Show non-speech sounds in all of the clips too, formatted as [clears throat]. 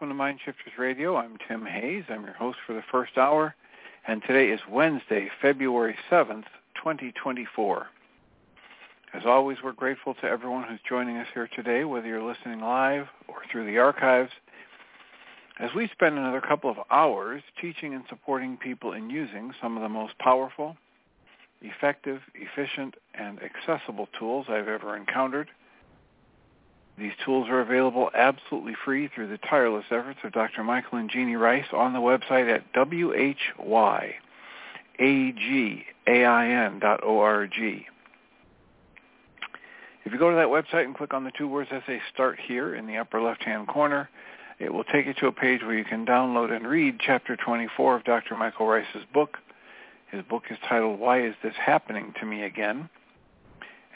Welcome to Mind Shifters Radio. I'm Tim Hayes. I'm your host for the first hour, and today is Wednesday, February 7th, 2024. As always, we're grateful to everyone who's joining us here today, whether you're listening live or through the archives, as we spend another couple of hours teaching and supporting people in using some of the most powerful, effective, efficient, and accessible tools I've ever encountered these tools are available absolutely free through the tireless efforts of Dr. Michael and Jeanie Ryce on the website at whyagain.org. If you go to that website and click on the two words that say Start Here in the upper left-hand corner, it will take you to a page where you can download and read Chapter 24 of Dr. Michael Ryce's book. His book is titled Why Is This Happening to Me Again?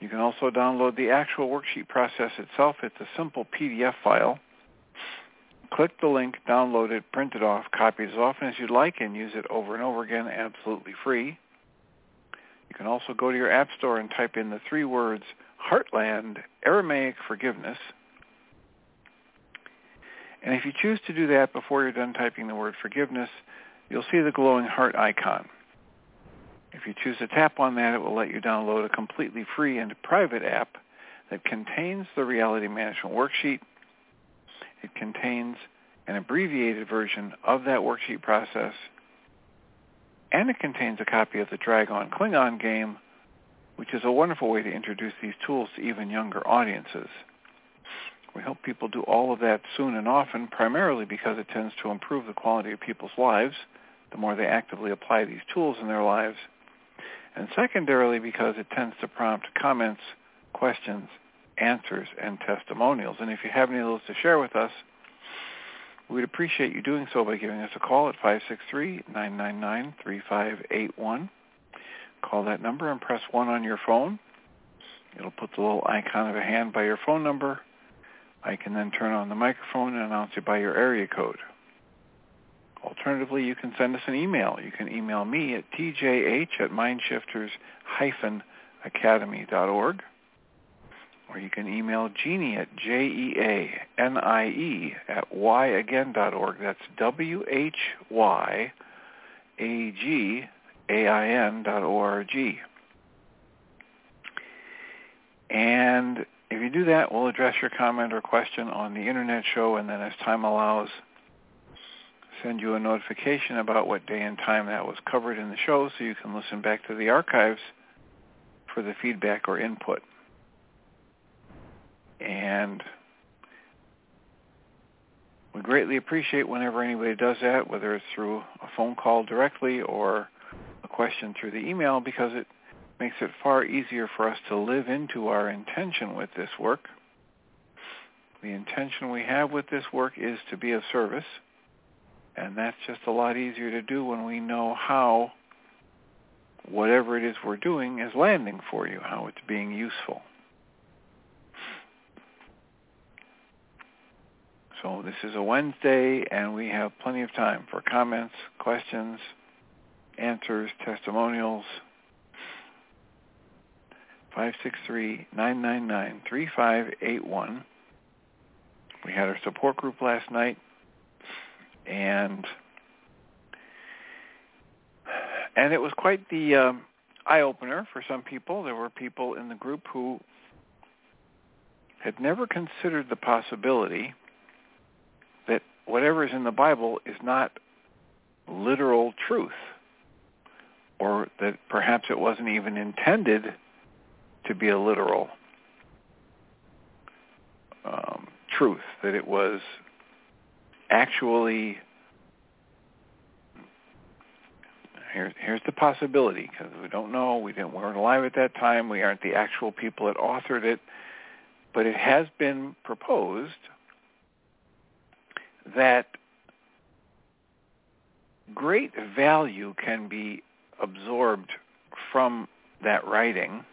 You can also download the actual worksheet process itself. It's a simple PDF file. Click the link, download it, print it off, copy it as often as you'd like, and use it over and over again absolutely free. You can also go to your app store and type in the three words Heartland Aramaic Forgiveness. And if you choose to do that before you're done typing the word forgiveness, you'll see the glowing heart icon. If you choose to tap on that, it will let you download a completely free and private app that contains the reality management worksheet. It contains an abbreviated version of that worksheet process, and it contains a copy of the Dragon Klingon game, which is a wonderful way to introduce these tools to even younger audiences. We help people do all of that soon and often, primarily because it tends to improve the quality of people's lives the more they actively apply these tools in their lives and secondarily because it tends to prompt comments, questions, answers, and testimonials. And if you have any of those to share with us, we'd appreciate you doing so by giving us a call at 563-999-3581. Call that number and press 1 on your phone. It'll put the little icon of a hand by your phone number. I can then turn on the microphone and announce you by your area code. Alternatively, you can send us an email. You can email me at tjh at mindshifters-academy.org. Or you can email Jeanie at J-E-A-N-I-E at whyagain.org. That's W-H-Y-A-G-A-I-N dot O-R-G. And if you do that, we'll address your comment or question on the Internet show, and then as time allows, send you a notification about what day and time that was covered in the show so you can listen back to the archives for the feedback or input. And we greatly appreciate whenever anybody does that, whether it's through a phone call directly or a question through the email, because it makes it far easier for us to live into our intention with this work. The intention we have with this work is to be of service and that's just a lot easier to do when we know how whatever it is we're doing is landing for you, how it's being useful. So this is a Wednesday, and we have plenty of time for comments, questions, answers, testimonials. 563-999-3581. We had our support group last night, and and it was quite the um, eye opener for some people. There were people in the group who had never considered the possibility that whatever is in the Bible is not literal truth, or that perhaps it wasn't even intended to be a literal um, truth, that it was actually here's here's the possibility because we don't know. We didn't we weren't alive at that time. We aren't the actual people that authored it. But it has been proposed that great value can be absorbed from that writing,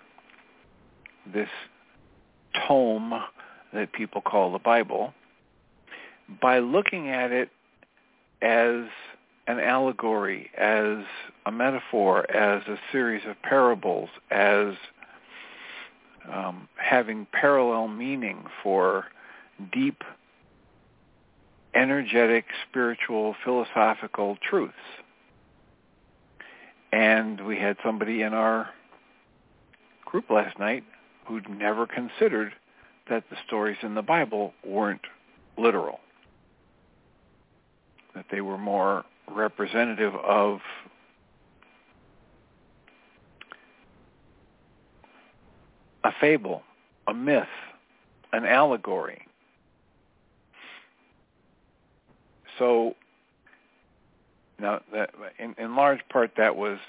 this tome that people call the Bible, by looking at it as an allegory, as a metaphor, as a series of parables, as um, having parallel meaning for deep energetic, spiritual, philosophical truths. And we had somebody in our group last night who'd never considered that the stories in the Bible weren't literal, that they were more representative of a fable, a myth, an allegory, so now that in, in large part that was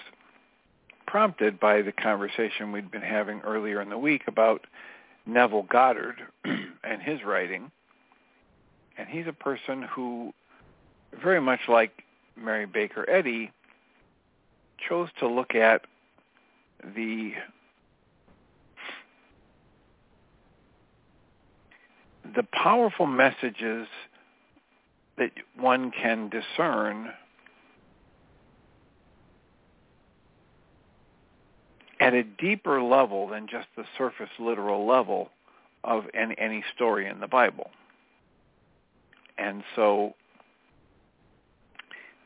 prompted by the conversation we'd been having earlier in the week about Neville Goddard [clears throat] and his writing. And he's a person who, very much like Mary Baker Eddy, chose to look at the the powerful messages that one can discern at a deeper level than just the surface literal level of any, any story in the Bible. And so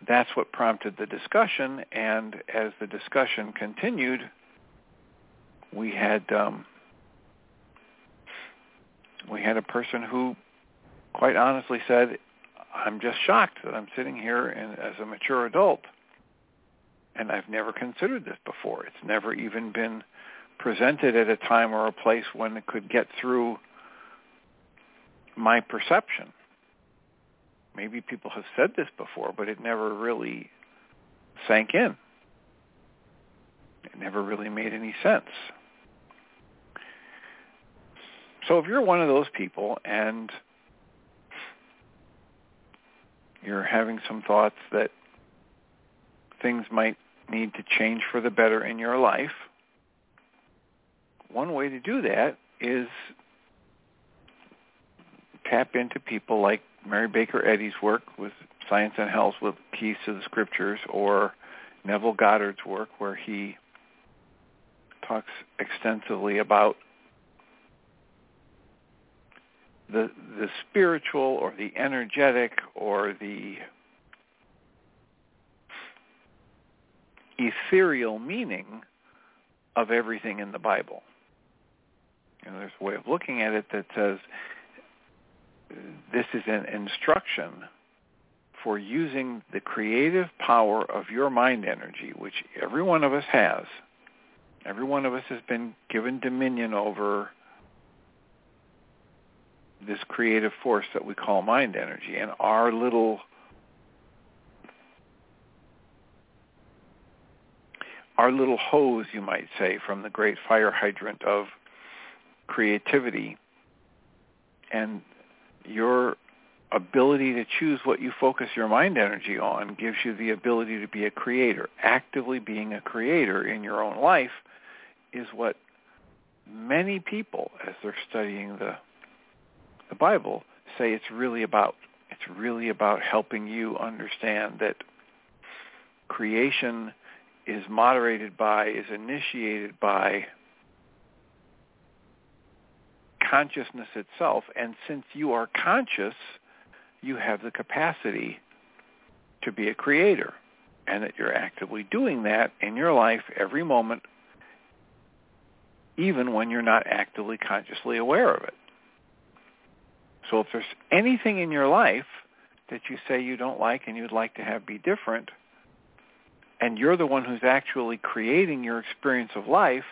that's what prompted the discussion, and as the discussion continued, we had um, we had a person who quite honestly said, I'm just shocked that I'm sitting here and, as a mature adult, and I've never considered this before. It's never even been presented at a time or a place when it could get through my perception. Maybe people have said this before, but it never really sank in. It never really made any sense. So if you're one of those people and you're having some thoughts that things might need to change for the better in your life, one way to do that is tap into people like Mary Baker Eddy's work with Science and Health with Keys to the Scriptures or Neville Goddard's work where he talks extensively about the the spiritual or the energetic or the ethereal meaning of everything in the Bible. And there's a way of looking at it that says this is an instruction for using the creative power of your mind energy, which every one of us has. Every one of us has been given dominion over this creative force that we call mind energy and our little our little hose you might say from the great fire hydrant of creativity and your ability to choose what you focus your mind energy on gives you the ability to be a creator. Actively being a creator in your own life is what many people, as they're studying the the Bible, say it's really about. It's really about helping you understand that creation is moderated by, is initiated by consciousness itself. And since you are conscious, you have the capacity to be a creator and that you're actively doing that in your life every moment, even when you're not actively consciously aware of it. So if there's anything in your life that you say you don't like and you'd like to have be different, and you're the one who's actually creating your experience of life,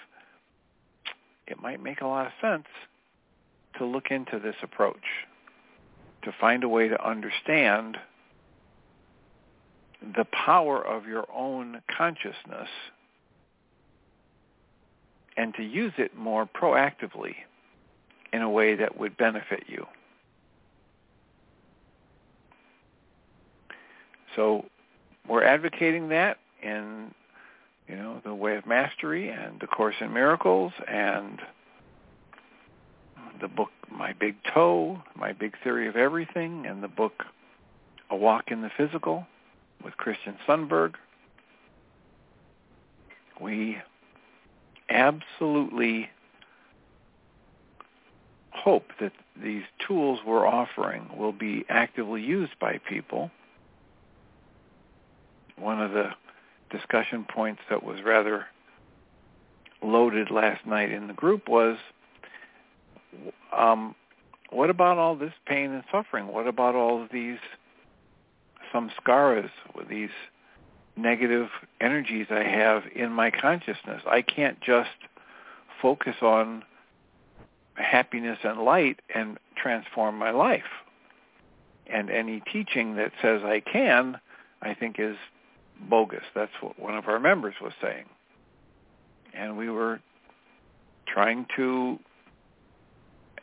it might make a lot of sense to look into this approach, to find a way to understand the power of your own consciousness and to use it more proactively in a way that would benefit you. So we're advocating that in you know the way of mastery and the course in miracles and the book my big toe my big theory of everything and the book a walk in the physical with christian sundberg. We absolutely hope that these tools we're offering will be actively used by people. One of the discussion points that was rather loaded last night in the group was um, what about all this pain and suffering? What about all of these samskaras, these negative energies I have in my consciousness? I can't just focus on happiness and light and transform my life. And any teaching that says I can, I think is bogus. That's what one of our members was saying. And we were trying to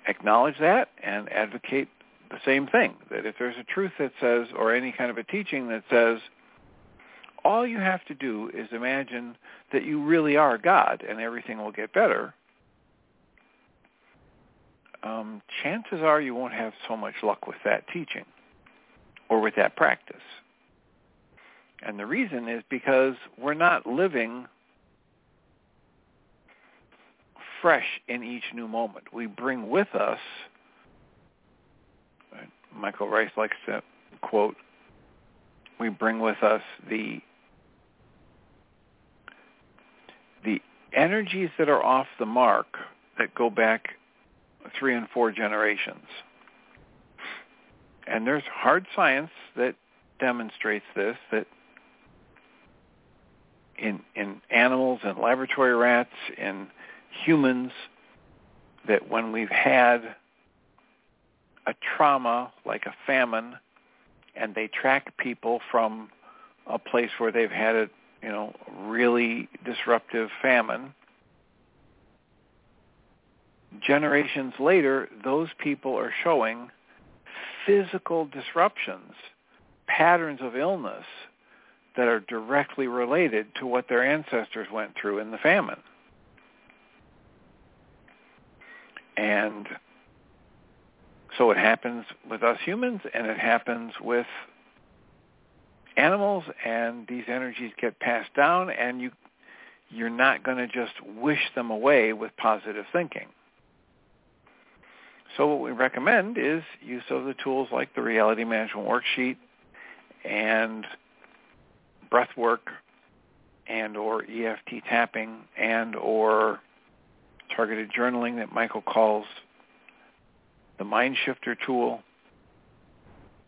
acknowledge that and advocate the same thing, that if there's a truth that says, or any kind of a teaching that says, all you have to do is imagine that you really are God and everything will get better, um, chances are you won't have so much luck with that teaching or with that practice. And the reason is because we're not living fresh in each new moment. We bring with us, Michael Ryce likes to quote, we bring with us the the energies that are off the mark that go back three and four generations. And there's hard science that demonstrates this, that in in animals and laboratory rats in humans that when we've had a trauma like a famine and they track people from a place where they've had a you know really disruptive famine generations later those people are showing physical disruptions patterns of illness that are directly related to what their ancestors went through in the famine. And so it happens with us humans and it happens with animals and these energies get passed down and you you're not going to just wish them away with positive thinking. So what we recommend is use of the tools like the reality management worksheet and breath work and or EFT tapping and or targeted journaling that Michael calls the mind shifter tool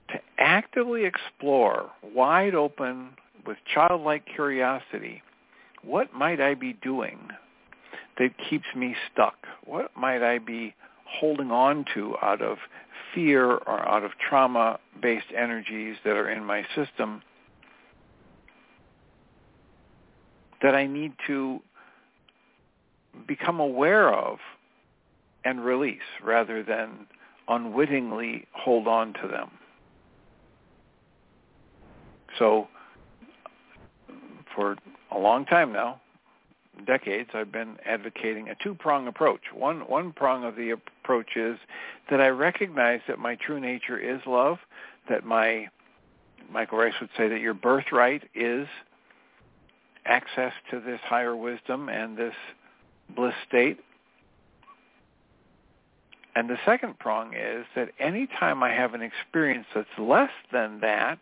to actively explore wide open with childlike curiosity what might I be doing that keeps me stuck? What might I be holding on to out of fear or out of trauma-based energies that are in my system that I need to become aware of and release rather than unwittingly hold on to them. So for a long time now, decades, I've been advocating a two-prong approach. One one prong of the approach is that I recognize that my true nature is love, that my Michael Ryce would say that your birthright is access to this higher wisdom and this bliss state. And the second prong is that anytime I have an experience that's less than that,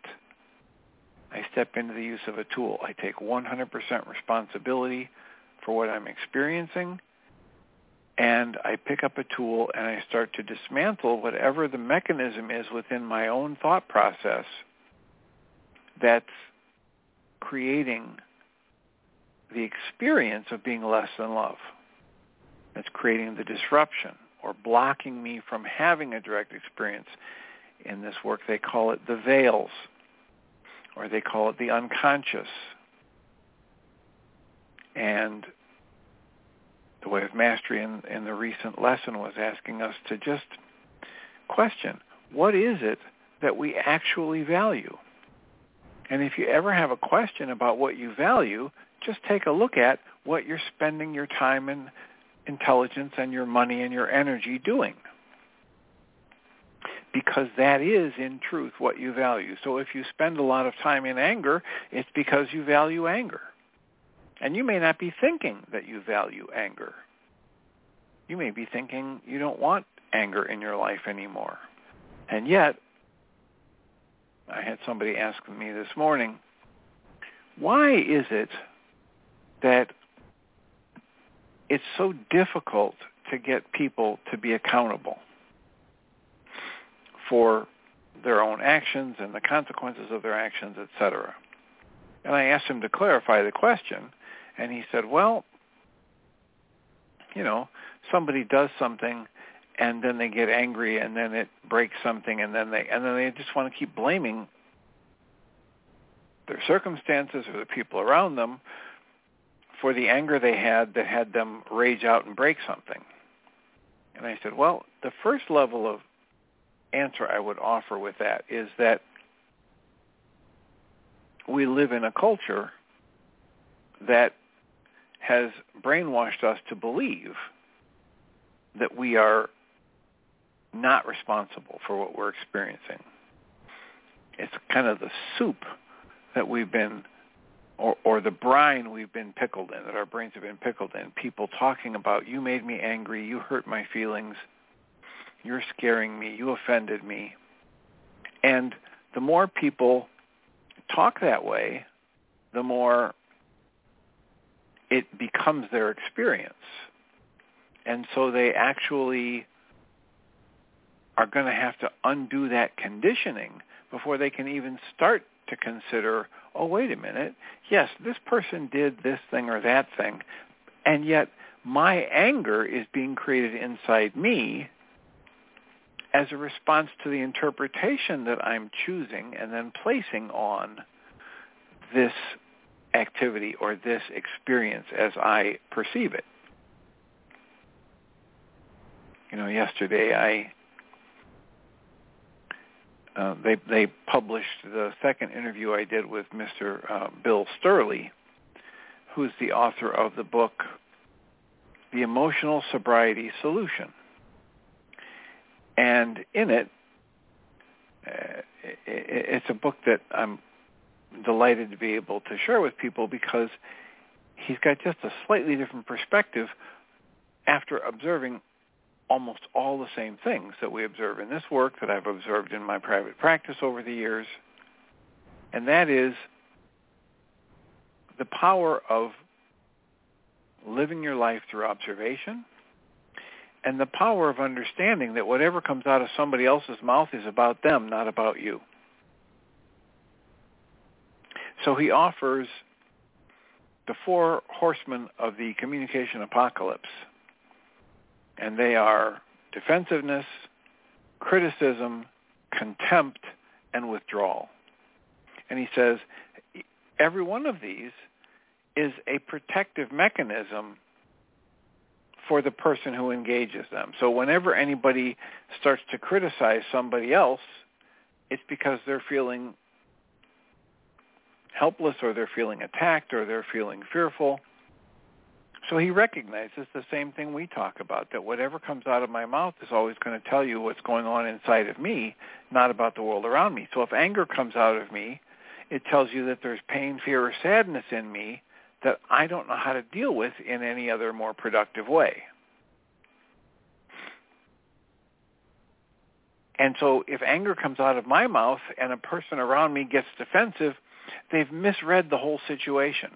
I step into the use of a tool. I take 100% responsibility for what I'm experiencing, and I pick up a tool and I start to dismantle whatever the mechanism is within my own thought process that's creating the experience of being less than love. That's creating the disruption or blocking me from having a direct experience. In this work, they call it the veils, or they call it the unconscious. And the way of mastery in, in the recent lesson was asking us to just question, what is it that we actually value? And if you ever have a question about what you value, just take a look at what you're spending your time and intelligence and your money and your energy doing. Because that is, in truth, what you value. So if you spend a lot of time in anger, it's because you value anger. And you may not be thinking that you value anger. You may be thinking you don't want anger in your life anymore. And yet, I had somebody ask me this morning, why is it that it's so difficult to get people to be accountable for their own actions and the consequences of their actions, etc. And I asked him to clarify the question, and he said, well, you know, somebody does something and then they get angry and then it breaks something and then they and then they just want to keep blaming their circumstances or the people around them for the anger they had that had them rage out and break something. And I said, well, the first level of answer I would offer with that is that we live in a culture that has brainwashed us to believe that we are not responsible for what we're experiencing. It's kind of the soup that we've been or, or the brine we've been pickled in, that our brains have been pickled in. People talking about, you made me angry, you hurt my feelings, you're scaring me, you offended me. And the more people talk that way, the more it becomes their experience. And so they actually are going to have to undo that conditioning before they can even start to consider, oh, wait a minute, yes, this person did this thing or that thing, and yet my anger is being created inside me as a response to the interpretation that I'm choosing and then placing on this activity or this experience as I perceive it. You know, yesterday I uh, they they published the second interview I did with Mr. Uh, Bill Sturley, who's the author of the book The Emotional Sobriety Solution. And in it, uh, it, it's a book that I'm delighted to be able to share with people because he's got just a slightly different perspective after observing almost all the same things that we observe in this work that I've observed in my private practice over the years, and that is the power of living your life through observation and the power of understanding that whatever comes out of somebody else's mouth is about them, not about you. So he offers the four horsemen of the communication apocalypse and they are defensiveness, criticism, contempt, and withdrawal. And he says every one of these is a protective mechanism for the person who engages them. So whenever anybody starts to criticize somebody else, it's because they're feeling helpless or they're feeling attacked or they're feeling fearful. So he recognizes the same thing we talk about, that whatever comes out of my mouth is always going to tell you what's going on inside of me, not about the world around me. So if anger comes out of me, it tells you that there's pain, fear, or sadness in me that I don't know how to deal with in any other more productive way. And so if anger comes out of my mouth and a person around me gets defensive, they've misread the whole situation.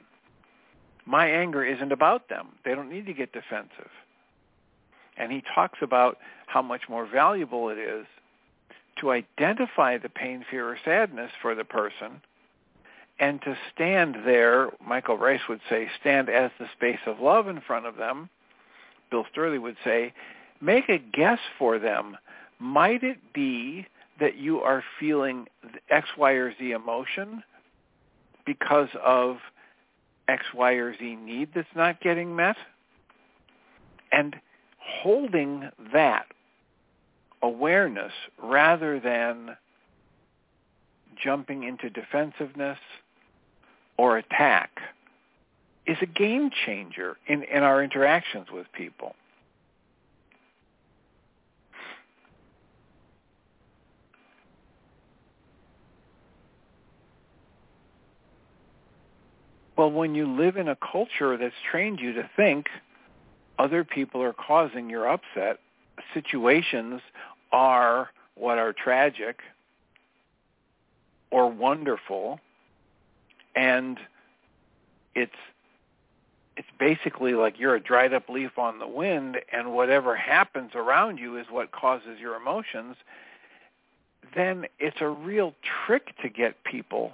My anger isn't about them. They don't need to get defensive. And he talks about how much more valuable it is to identify the pain, fear, or sadness for the person and to stand there, Michael Ryce would say, stand as the space of love in front of them. Bill Sturley would say, make a guess for them might it be that you are feeling X, Y, or Z emotion because of X, Y, or Z need that's not getting met? And holding that awareness rather than jumping into defensiveness or attack is a game changer in, in our interactions with people. Well, when you live in a culture that's trained you to think other people are causing your upset, situations are what are tragic or wonderful, and it's it's basically like you're a dried up leaf on the wind and whatever happens around you is what causes your emotions, then it's a real trick to get people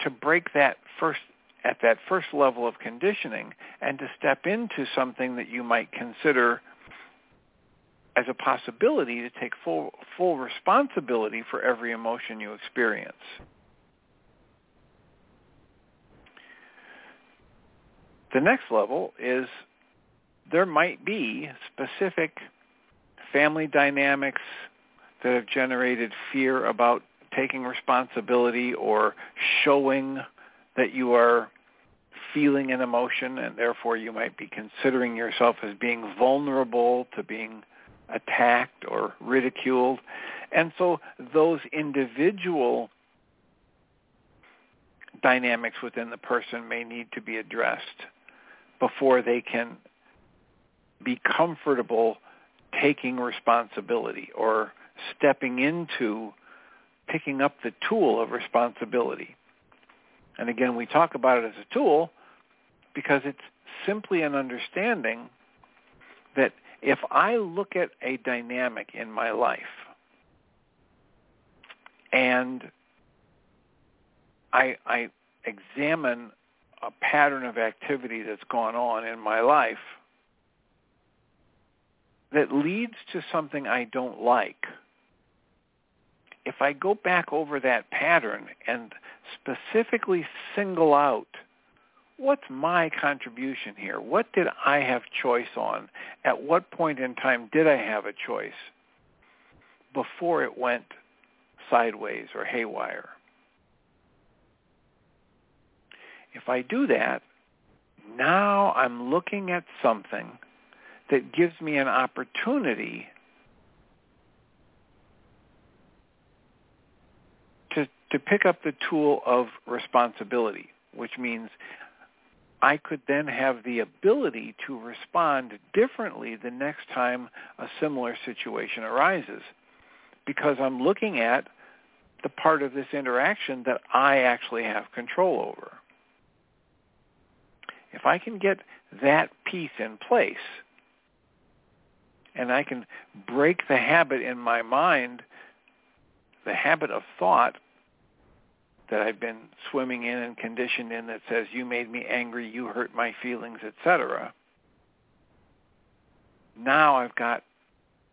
to break that first at that first level of conditioning and to step into something that you might consider as a possibility to take full full responsibility for every emotion you experience. The next level is there might be specific family dynamics that have generated fear about taking responsibility or showing that you are feeling an emotion and therefore you might be considering yourself as being vulnerable to being attacked or ridiculed. And so those individual dynamics within the person may need to be addressed before they can be comfortable taking responsibility or stepping into picking up the tool of responsibility. And again, we talk about it as a tool because it's simply an understanding that if I look at a dynamic in my life and I, I examine a pattern of activity that's gone on in my life that leads to something I don't like, if I go back over that pattern and specifically single out what's my contribution here? What did I have choice on? At what point in time did I have a choice before it went sideways or haywire? If I do that, now I'm looking at something that gives me an opportunity to, to pick up the tool of responsibility, which means I could then have the ability to respond differently the next time a similar situation arises because I'm looking at the part of this interaction that I actually have control over. If I can get that piece in place and I can break the habit in my mind, the habit of thought that I've been swimming in and conditioned in that says you made me angry, you hurt my feelings, etc. Now I've got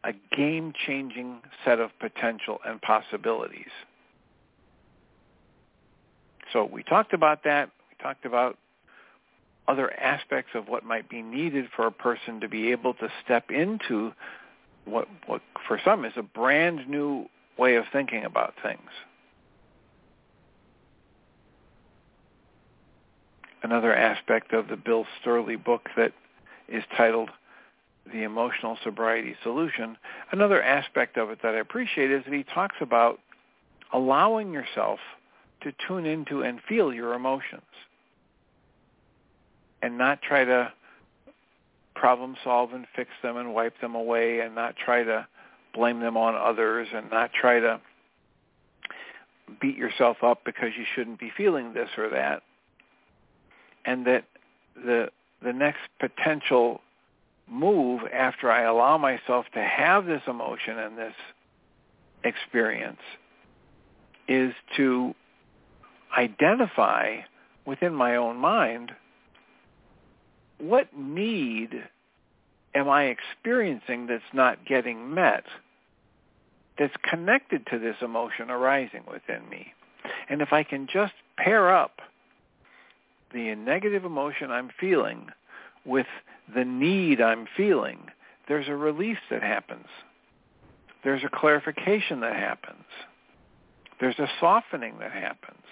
a game-changing set of potential and possibilities. So we talked about that. We talked about other aspects of what might be needed for a person to be able to step into what, what for some is a brand new way of thinking about things. Another aspect of the Bill Sturley book that is titled The Emotional Sobriety Solution. Another aspect of it that I appreciate is that he talks about allowing yourself to tune into and feel your emotions and not try to problem solve and fix them and wipe them away and not try to blame them on others and not try to beat yourself up because you shouldn't be feeling this or that and that the the next potential move after I allow myself to have this emotion and this experience is to identify within my own mind what need am I experiencing that's not getting met that's connected to this emotion arising within me. And if I can just pair up the negative emotion I'm feeling with the need I'm feeling, there's a release that happens. There's a clarification that happens. There's a softening that happens.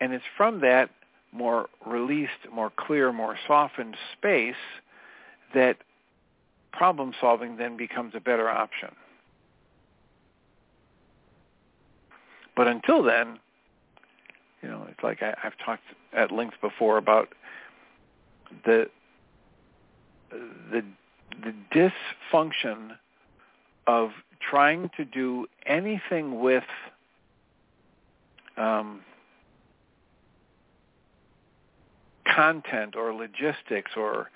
And it's from that more released, more clear, more softened space that problem solving then becomes a better option. But until then, like I, I've talked at length before about the the the dysfunction of trying to do anything with um, content or logistics or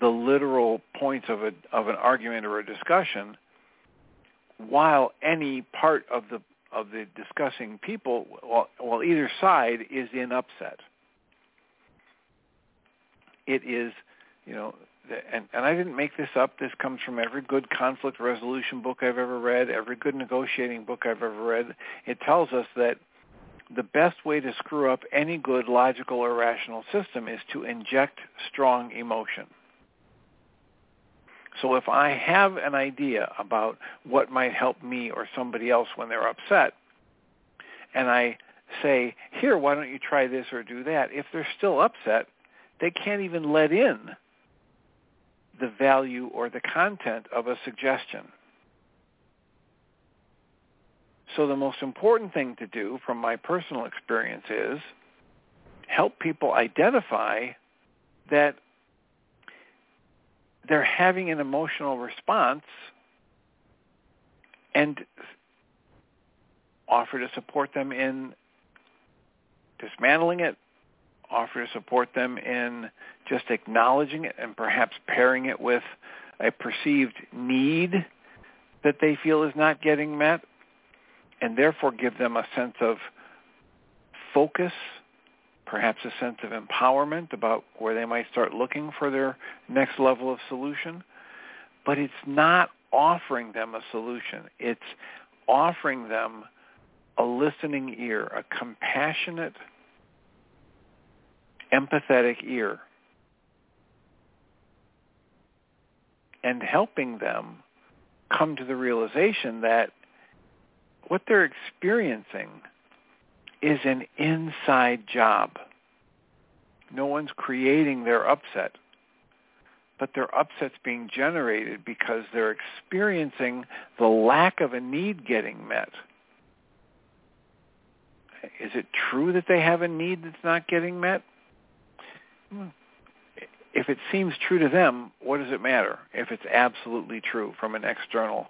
the literal points of a of an argument or a discussion while any part of the of the discussing people while either side is in upset it is you know and, and I didn't make this up. This comes from every good conflict resolution book I've ever read, every good negotiating book I've ever read. It tells us that the best way to screw up any good logical or rational system is to inject strong emotion. So if I have an idea about what might help me or somebody else when they're upset, and I say, here, why don't you try this or do that, if they're still upset, they can't even let in the value or the content of a suggestion. So the most important thing to do from my personal experience is help people identify that they're having an emotional response and offer to support them in dismantling it, offer to support them in just acknowledging it and perhaps pairing it with a perceived need that they feel is not getting met and therefore give them a sense of focus, perhaps a sense of empowerment about where they might start looking for their next level of solution. But it's not offering them a solution. It's offering them a listening ear, a compassionate, empathetic ear, and helping them come to the realization that what they're experiencing is an inside job. No one's creating their upset, but their upset's being generated because they're experiencing the lack of a need getting met. Is it true that they have a need that's not getting met? If it seems true to them, what does it matter if it's absolutely true from an external,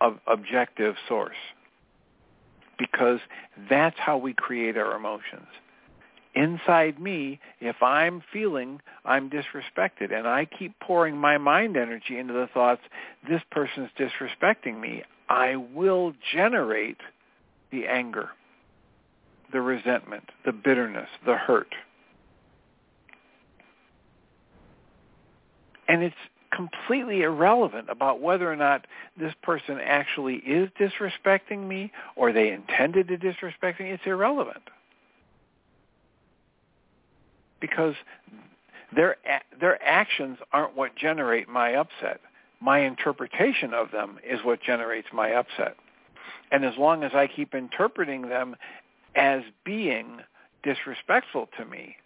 ob- objective source? Because that's how we create our emotions. Inside me, if I'm feeling I'm disrespected and I keep pouring my mind energy into the thoughts, this person's disrespecting me, I will generate the anger, the resentment, the bitterness, the hurt. And it's completely irrelevant about whether or not this person actually is disrespecting me or they intended to disrespect me. It's irrelevant. Because their their actions aren't what generate my upset. My interpretation of them is what generates my upset. And as long as I keep interpreting them as being disrespectful to me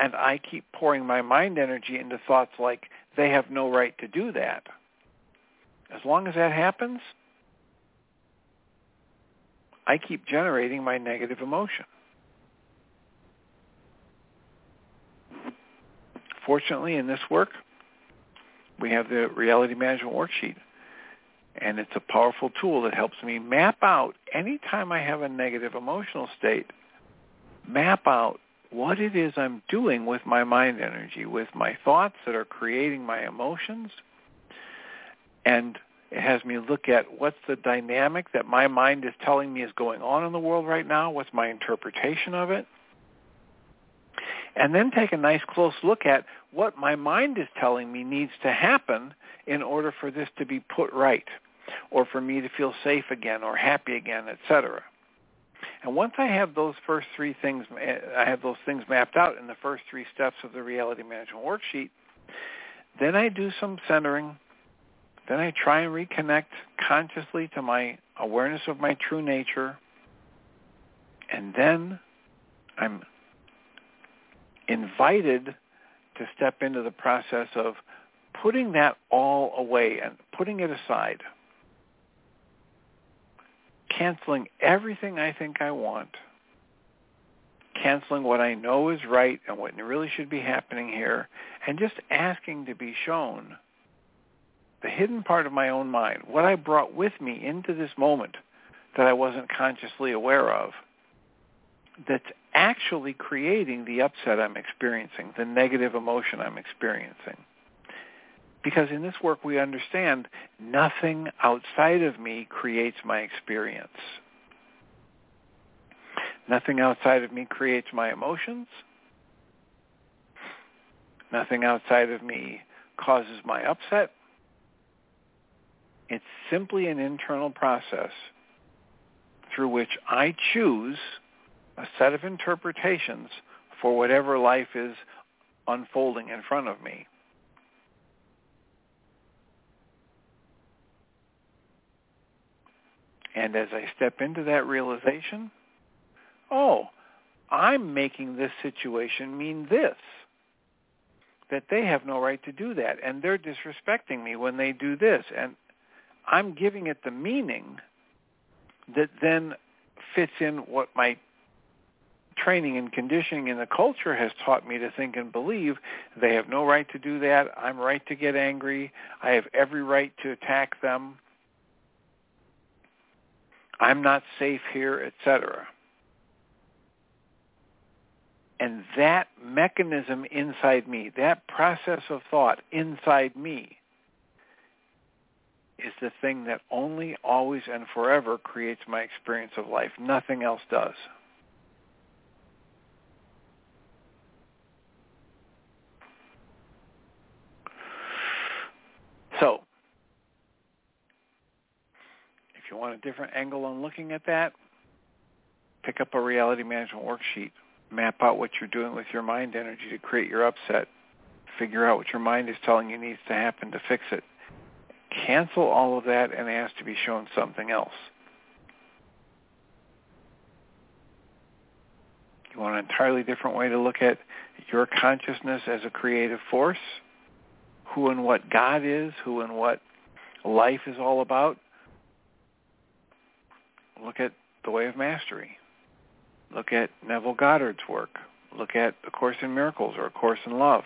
and I keep pouring my mind energy into thoughts like they have no right to do that. As long as that happens, I keep generating my negative emotion. Fortunately, in this work, we have the reality management worksheet. And it's a powerful tool that helps me map out anytime I have a negative emotional state, map out what it is I'm doing with my mind energy, with my thoughts that are creating my emotions. And it has me look at what's the dynamic that my mind is telling me is going on in the world right now, what's my interpretation of it. And then take a nice close look at what my mind is telling me needs to happen in order for this to be put right or for me to feel safe again or happy again, etc. And once I have those first three things, I have those things mapped out in the first three steps of the reality management worksheet, then I do some centering. Then I try and reconnect consciously to my awareness of my true nature. And then I'm invited to step into the process of putting that all away and putting it aside canceling everything I think I want, canceling what I know is right and what really should be happening here, and just asking to be shown the hidden part of my own mind, what I brought with me into this moment that I wasn't consciously aware of, that's actually creating the upset I'm experiencing, the negative emotion I'm experiencing. Because in this work we understand nothing outside of me creates my experience. Nothing outside of me creates my emotions. Nothing outside of me causes my upset. It's simply an internal process through which I choose a set of interpretations for whatever life is unfolding in front of me. And as I step into that realization, oh, I'm making this situation mean this. That they have no right to do that. And they're disrespecting me when they do this. And I'm giving it the meaning that then fits in what my training and conditioning in the culture has taught me to think and believe they have no right to do that. I'm right to get angry. I have every right to attack them. I'm not safe here, etc. And that mechanism inside me, that process of thought inside me, is the thing that only, always, and forever creates my experience of life. Nothing else does. So, you want a different angle on looking at that, pick up a reality management worksheet. Map out what you're doing with your mind energy to create your upset. Figure out what your mind is telling you needs to happen to fix it. Cancel all of that and ask to be shown something else. You want an entirely different way to look at your consciousness as a creative force, who and what God is, who and what life is all about, Look at The Way of Mastery. Look at Neville Goddard's work. Look at A Course in Miracles or A Course in Love.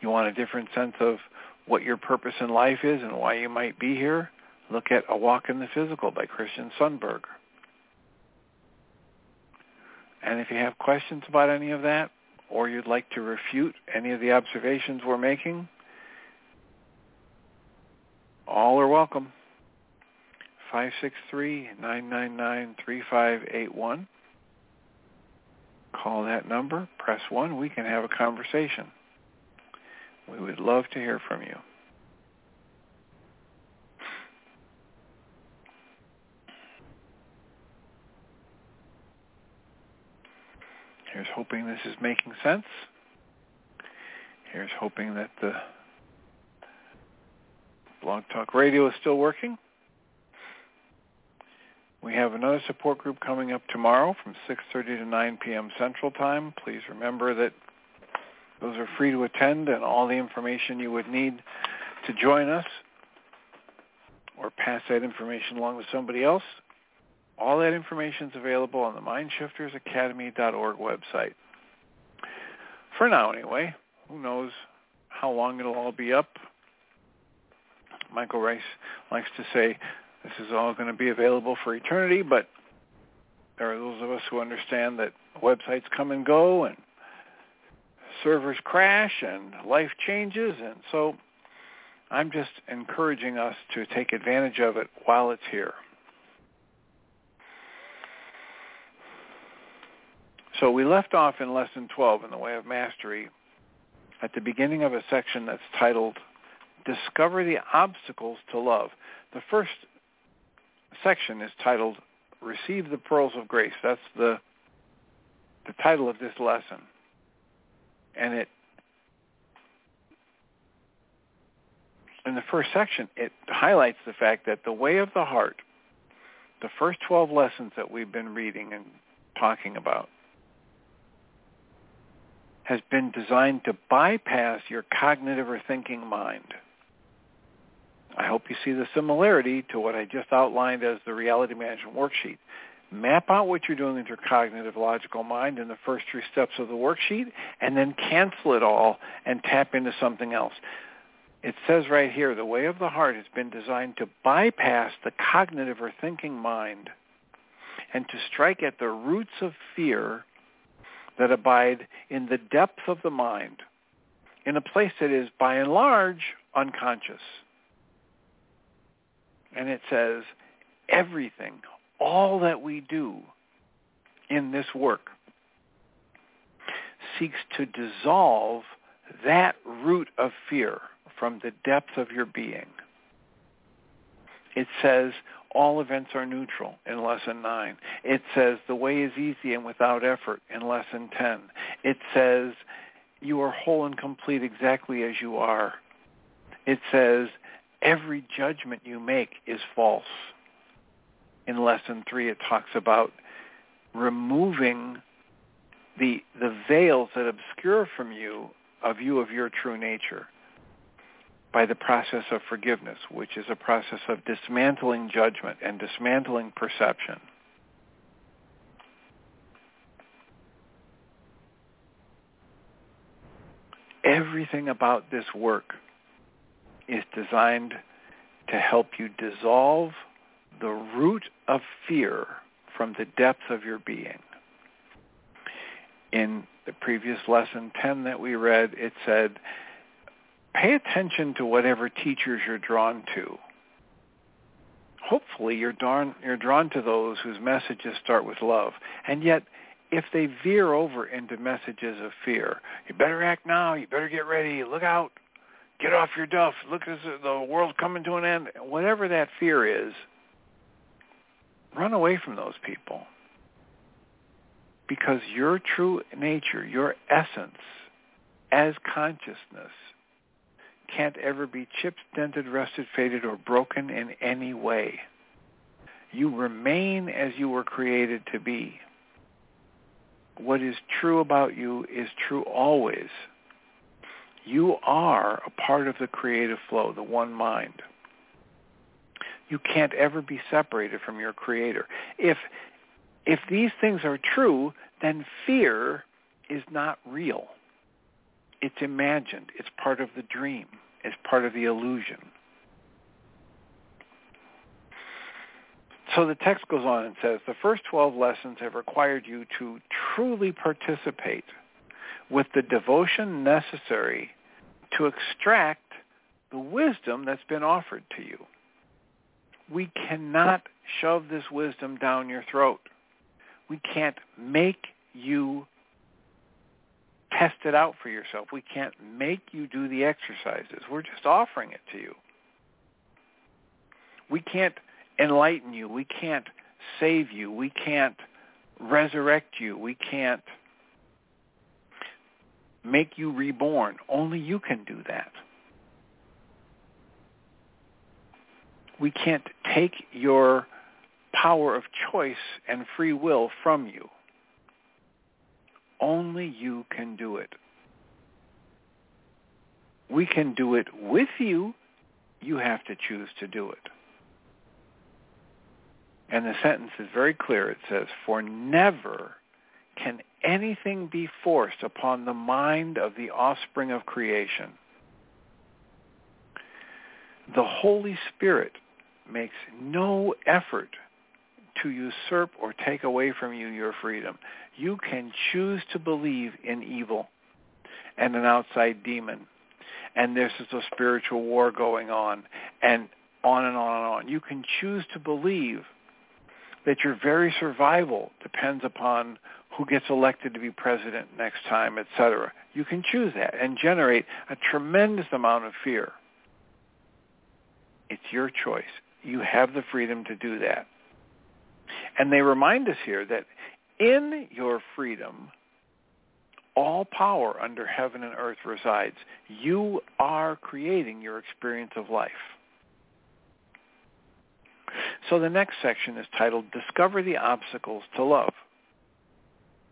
You want a different sense of what your purpose in life is and why you might be here? Look at A Walk in the Physical by Christian Sundberg. And if you have questions about any of that, or you'd like to refute any of the observations we're making, all are welcome. 563-999-3581. Call that number, press 1, we can have a conversation. We would love to hear from you. Here's hoping this is making sense. Here's hoping that the Blog Talk Radio is still working. We have another support group coming up tomorrow from 6.30 to 9 p.m. Central Time. Please remember that those are free to attend and all the information you would need to join us or pass that information along to somebody else. All that information is available on the MindShiftersAcademy.org website. For now, anyway. Who knows how long it'll all be up. Michael Ryce likes to say this is all going to be available for eternity, but there are those of us who understand that websites come and go and servers crash and life changes, and so I'm just encouraging us to take advantage of it while it's here. So we left off in Lesson 12 in the Way of Mastery at the beginning of a section that's titled Discover the Obstacles to Love. The first section is titled Receive the Pearls of Grace. That's the, the title of this lesson. And it in the first section, it highlights the fact that the way of the heart, the first 12 lessons that we've been reading and talking about, has been designed to bypass your cognitive or thinking mind. I hope you see the similarity to what I just outlined as the reality management worksheet. Map out what you're doing with your cognitive logical mind in the first three steps of the worksheet and then cancel it all and tap into something else. It says right here, the way of the heart has been designed to bypass the cognitive or thinking mind and to strike at the roots of fear that abide in the depth of the mind, in a place that is by and large unconscious. And it says, everything, all that we do in this work seeks to dissolve that root of fear from the depth of your being. It says all events are neutral in lesson 9. It says the way is easy and without effort in lesson 10. It says you are whole and complete exactly as you are. It says every judgment you make is false. In lesson 3 it talks about removing the the veils that obscure from you a view of your true nature by the process of forgiveness, which is a process of dismantling judgment and dismantling perception. Everything about this work is designed to help you dissolve the root of fear from the depths of your being. In the previous lesson 10 that we read, it said, pay attention to whatever teachers you're drawn to. Hopefully you're drawn, you're drawn to those whose messages start with love. And yet, if they veer over into messages of fear, you better act now, you better get ready, look out, get off your duff, look at the world coming to an end, whatever that fear is, run away from those people. Because your true nature, your essence as consciousness can't ever be chipped, dented, rusted, faded, or broken in any way. You remain as you were created to be. What is true about you is true always. You are a part of the creative flow, the one mind. You can't ever be separated from your creator. If if these things are true, then fear is not real. It's imagined. It's part of the dream. It's part of the illusion. So the text goes on and says, the first 12 lessons have required you to truly participate with the devotion necessary to extract the wisdom that's been offered to you. We cannot shove this wisdom down your throat. We can't make you test it out for yourself. We can't make you do the exercises. We're just offering it to you. We can't enlighten you. We can't save you. We can't resurrect you. We can't make you reborn. Only you can do that. We can't take your power of choice and free will from you. Only you can do it. We can do it with you. You have to choose to do it. And the sentence is very clear. It says, for never can anything be forced upon the mind of the offspring of creation. The Holy Spirit makes no effort to usurp or take away from you your freedom. You can choose to believe in evil and an outside demon. And this is a spiritual war going on and on and on and on. You can choose to believe that your very survival depends upon who gets elected to be president next time, etc. You can choose that and generate a tremendous amount of fear. It's your choice. You have the freedom to do that. And they remind us here that in your freedom, all power under heaven and earth resides. You are creating your experience of life. So the next section is titled Discover the Obstacles to Love.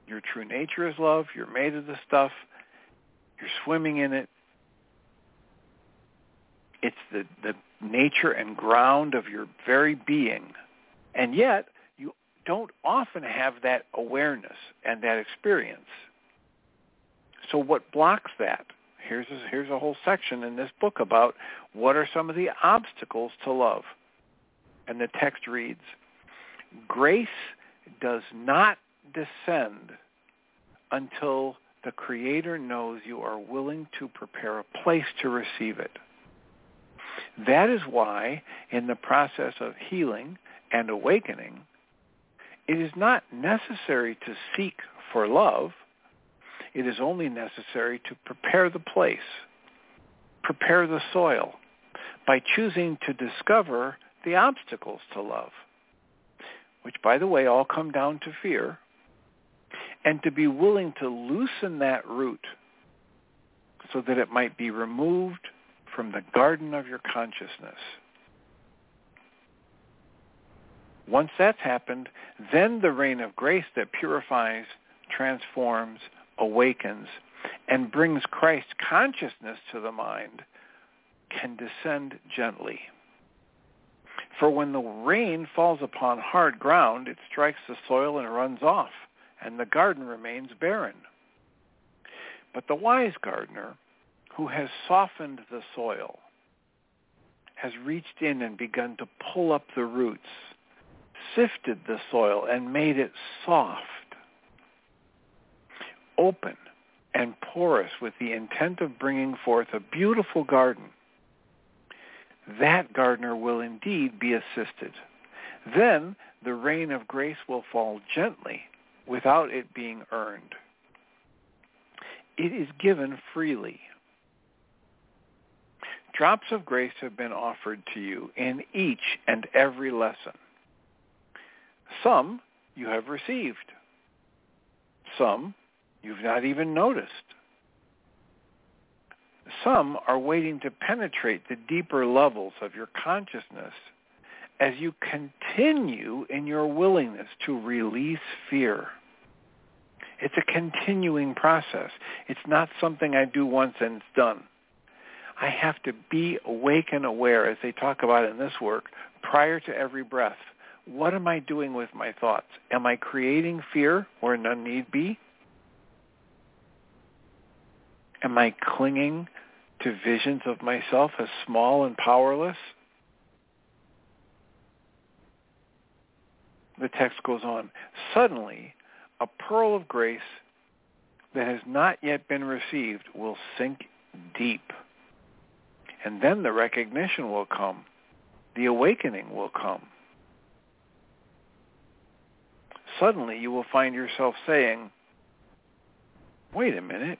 Your true nature is love. You're made of the stuff. You're swimming in it. It's the, the nature and ground of your very being. And yet, you don't often have that awareness and that experience. So what blocks that? Here's a, here's a whole section in this book about what are some of the obstacles to love. And the text reads, Grace does not descend until the Creator knows you are willing to prepare a place to receive it. That is why in the process of healing and awakening, it is not necessary to seek for love. It is only necessary to prepare the place, prepare the soil, by choosing to discover the obstacles to love, which, by the way, all come down to fear, and to be willing to loosen that root so that it might be removed from the garden of your consciousness. Once that's happened, then the rain of grace that purifies, transforms, awakens, and brings Christ's consciousness to the mind can descend gently. For when the rain falls upon hard ground, it strikes the soil and runs off, and the garden remains barren. But the wise gardener who has softened the soil, has reached in and begun to pull up the roots, sifted the soil and made it soft, open and porous with the intent of bringing forth a beautiful garden. That gardener will indeed be assisted. Then the rain of grace will fall gently without it being earned. It is given freely Drops of grace have been offered to you in each and every lesson. Some you have received. Some you've not even noticed. Some are waiting to penetrate the deeper levels of your consciousness as you continue in your willingness to release fear. It's a continuing process. It's not something I do once and it's done. I have to be awake and aware, as they talk about in this work, prior to every breath. What am I doing with my thoughts? Am I creating fear where none need be? Am I clinging to visions of myself as small and powerless? The text goes on. Suddenly, a pearl of grace that has not yet been received will sink deep and then the recognition will come. The awakening will come. Suddenly you will find yourself saying, wait a minute,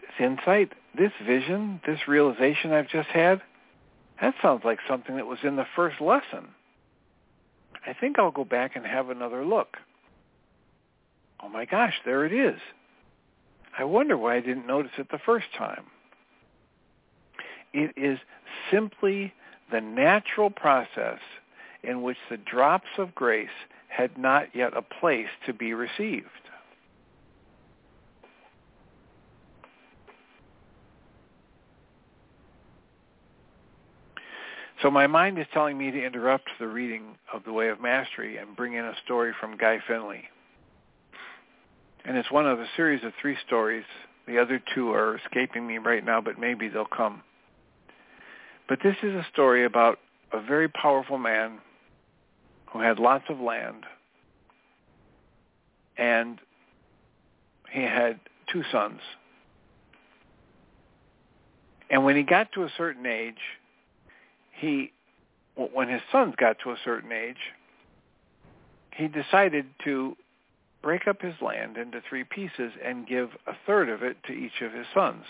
this insight, this vision, this realization I've just had, that sounds like something that was in the first lesson. I think I'll go back and have another look. Oh my gosh, there it is. I wonder why I didn't notice it the first time. It is simply the natural process in which the drops of grace had not yet a place to be received. So my mind is telling me to interrupt the reading of The Way of Mastery and bring in a story from Guy Finley. And it's one of a series of three stories. The other two are escaping me right now, but maybe they'll come. But this is a story about a very powerful man who had lots of land and he had two sons. And when he got to a certain age, he, when his sons got to a certain age, he decided to break up his land into three pieces and give a third of it to each of his sons.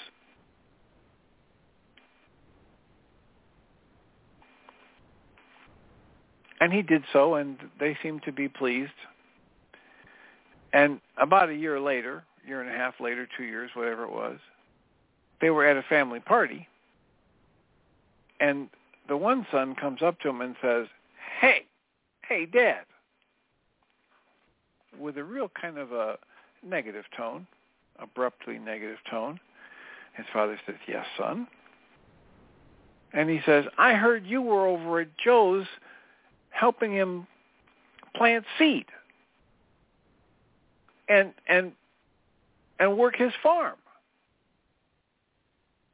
And he did so, and they seemed to be pleased. And about a year later, year and a half later, two years, whatever it was, they were at a family party, and the one son comes up to him and says, "Hey, hey, Dad," with a real kind of a negative tone, abruptly negative tone. His father says, "Yes, son." And he says, "I heard you were over at Joe's helping him plant seed and and and work his farm."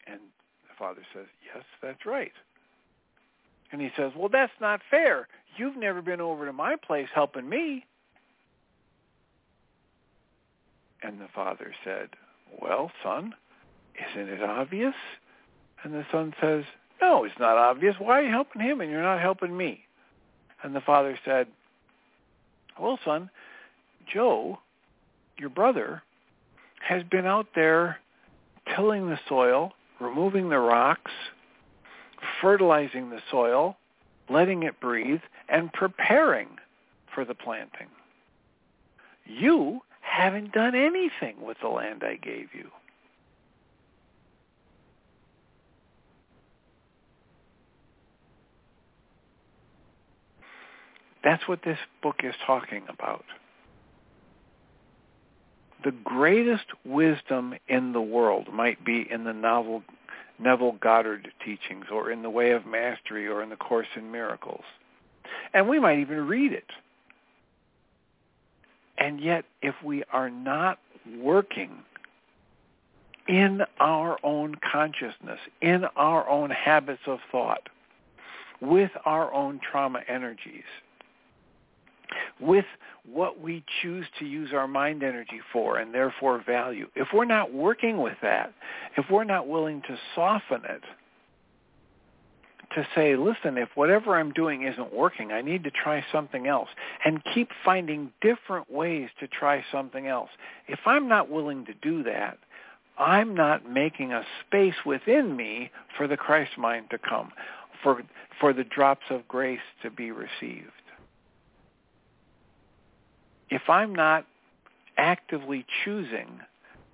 And the father says, "Yes, that's right." And he says, well, that's not fair. You've never been over to my place helping me. And the father said, well, son, isn't it obvious? And the son says, no, it's not obvious. Why are you helping him and you're not helping me? And the father said, well, son, Joe, your brother, has been out there tilling the soil, removing the rocks, fertilizing the soil, letting it breathe, and preparing for the planting. You haven't done anything with the land I gave you. That's what this book is talking about. The greatest wisdom in the world might be in the novel Neville Goddard teachings or in the Way of Mastery or in the Course in Miracles. And we might even read it. And yet, if we are not working in our own consciousness, in our own habits of thought, with our own trauma energies, with what we choose to use our mind energy for and therefore value. If we're not working with that, if we're not willing to soften it, to say, listen, if whatever I'm doing isn't working, I need to try something else and keep finding different ways to try something else. If I'm not willing to do that, I'm not making a space within me for the Christ mind to come, for, for the drops of grace to be received if I'm not actively choosing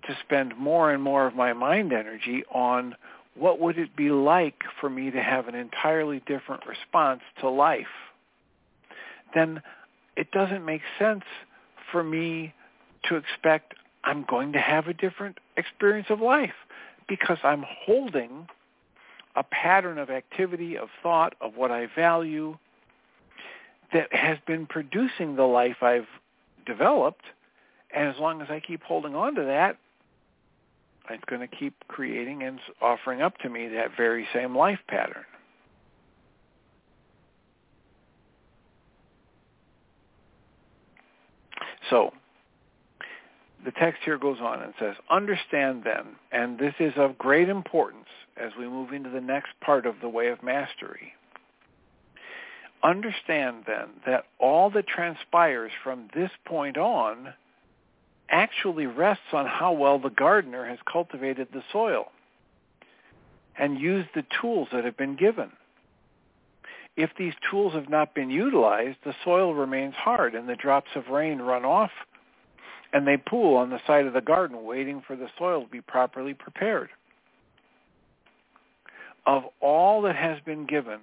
to spend more and more of my mind energy on what would it be like for me to have an entirely different response to life, then it doesn't make sense for me to expect I'm going to have a different experience of life because I'm holding a pattern of activity, of thought, of what I value that has been producing the life I've developed. And as long as I keep holding on to that, it's going to keep creating and offering up to me that very same life pattern. So the text here goes on and says, understand then, and this is of great importance as we move into the next part of the way of mastery, understand then that all that transpires from this point on actually rests on how well the gardener has cultivated the soil and used the tools that have been given. If these tools have not been utilized, the soil remains hard and the drops of rain run off and they pool on the side of the garden waiting for the soil to be properly prepared. Of all that has been given,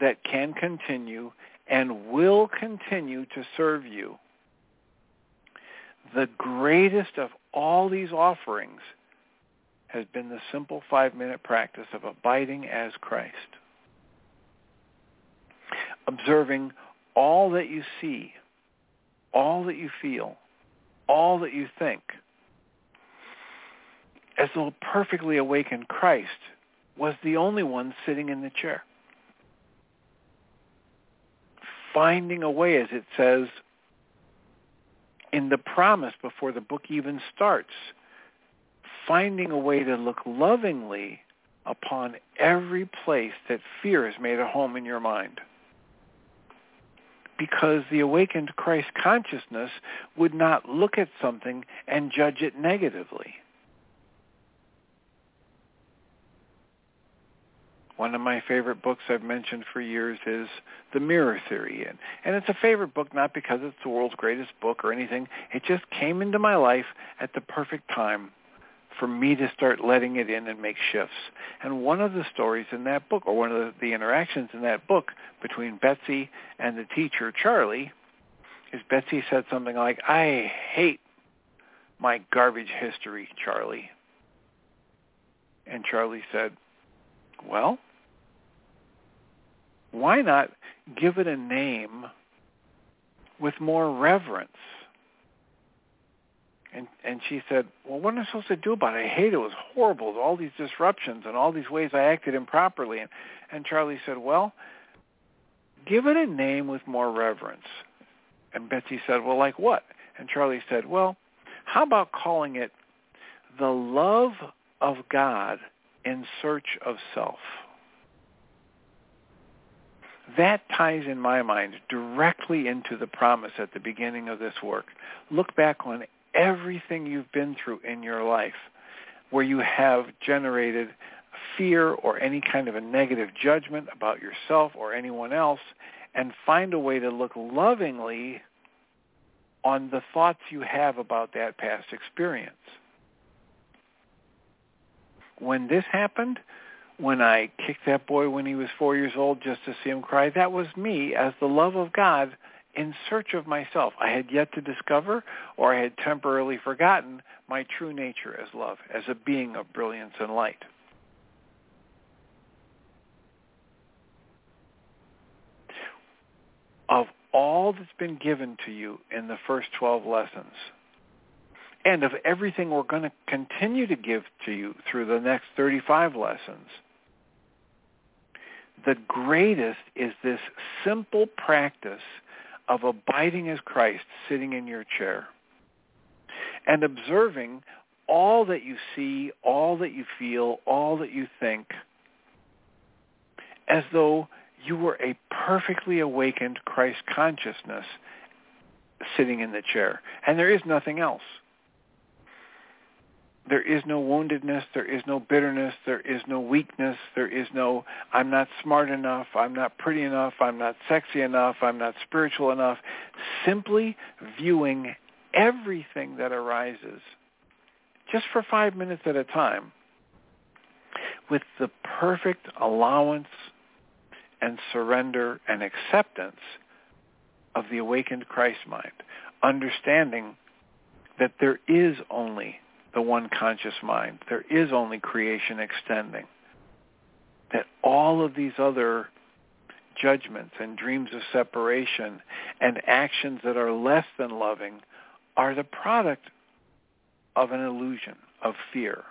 that can continue and will continue to serve you. The greatest of all these offerings has been the simple five-minute practice of abiding as Christ. Observing all that you see, all that you feel, all that you think, as though perfectly awakened Christ was the only one sitting in the chair. Finding a way, as it says in the promise before the book even starts, finding a way to look lovingly upon every place that fear has made a home in your mind. Because the awakened Christ consciousness would not look at something and judge it negatively. One of my favorite books I've mentioned for years is The Mirror Theory. And, and it's a favorite book not because it's the world's greatest book or anything. It just came into my life at the perfect time for me to start letting it in and make shifts. And one of the stories in that book, or one of the, the interactions in that book between Betsy and the teacher, Charlie, is Betsy said something like, I hate my garbage history, Charlie. And Charlie said, well, why not give it a name with more reverence? And and she said, well, what am I supposed to do about it? I hate it. It was horrible. All these disruptions and all these ways I acted improperly. And, and Charlie said, well, give it a name with more reverence. And Betsy said, well, like what? And Charlie said, well, how about calling it the love of God in search of self? That ties in my mind directly into the promise at the beginning of this work. Look back on everything you've been through in your life where you have generated fear or any kind of a negative judgment about yourself or anyone else and find a way to look lovingly on the thoughts you have about that past experience. When this happened, when I kicked that boy when he was four years old just to see him cry, that was me as the love of God in search of myself. I had yet to discover or I had temporarily forgotten my true nature as love, as a being of brilliance and light. Of all that's been given to you in the first 12 lessons, and of everything we're going to continue to give to you through the next 35 lessons, the greatest is this simple practice of abiding as Christ sitting in your chair and observing all that you see, all that you feel, all that you think as though you were a perfectly awakened Christ consciousness sitting in the chair. And there is nothing else. There is no woundedness. There is no bitterness. There is no weakness. There is no, I'm not smart enough. I'm not pretty enough. I'm not sexy enough. I'm not spiritual enough. Simply viewing everything that arises just for five minutes at a time with the perfect allowance and surrender and acceptance of the awakened Christ mind, understanding that there is only the one conscious mind. There is only creation extending. That all of these other judgments and dreams of separation and actions that are less than loving are the product of an illusion, of fear.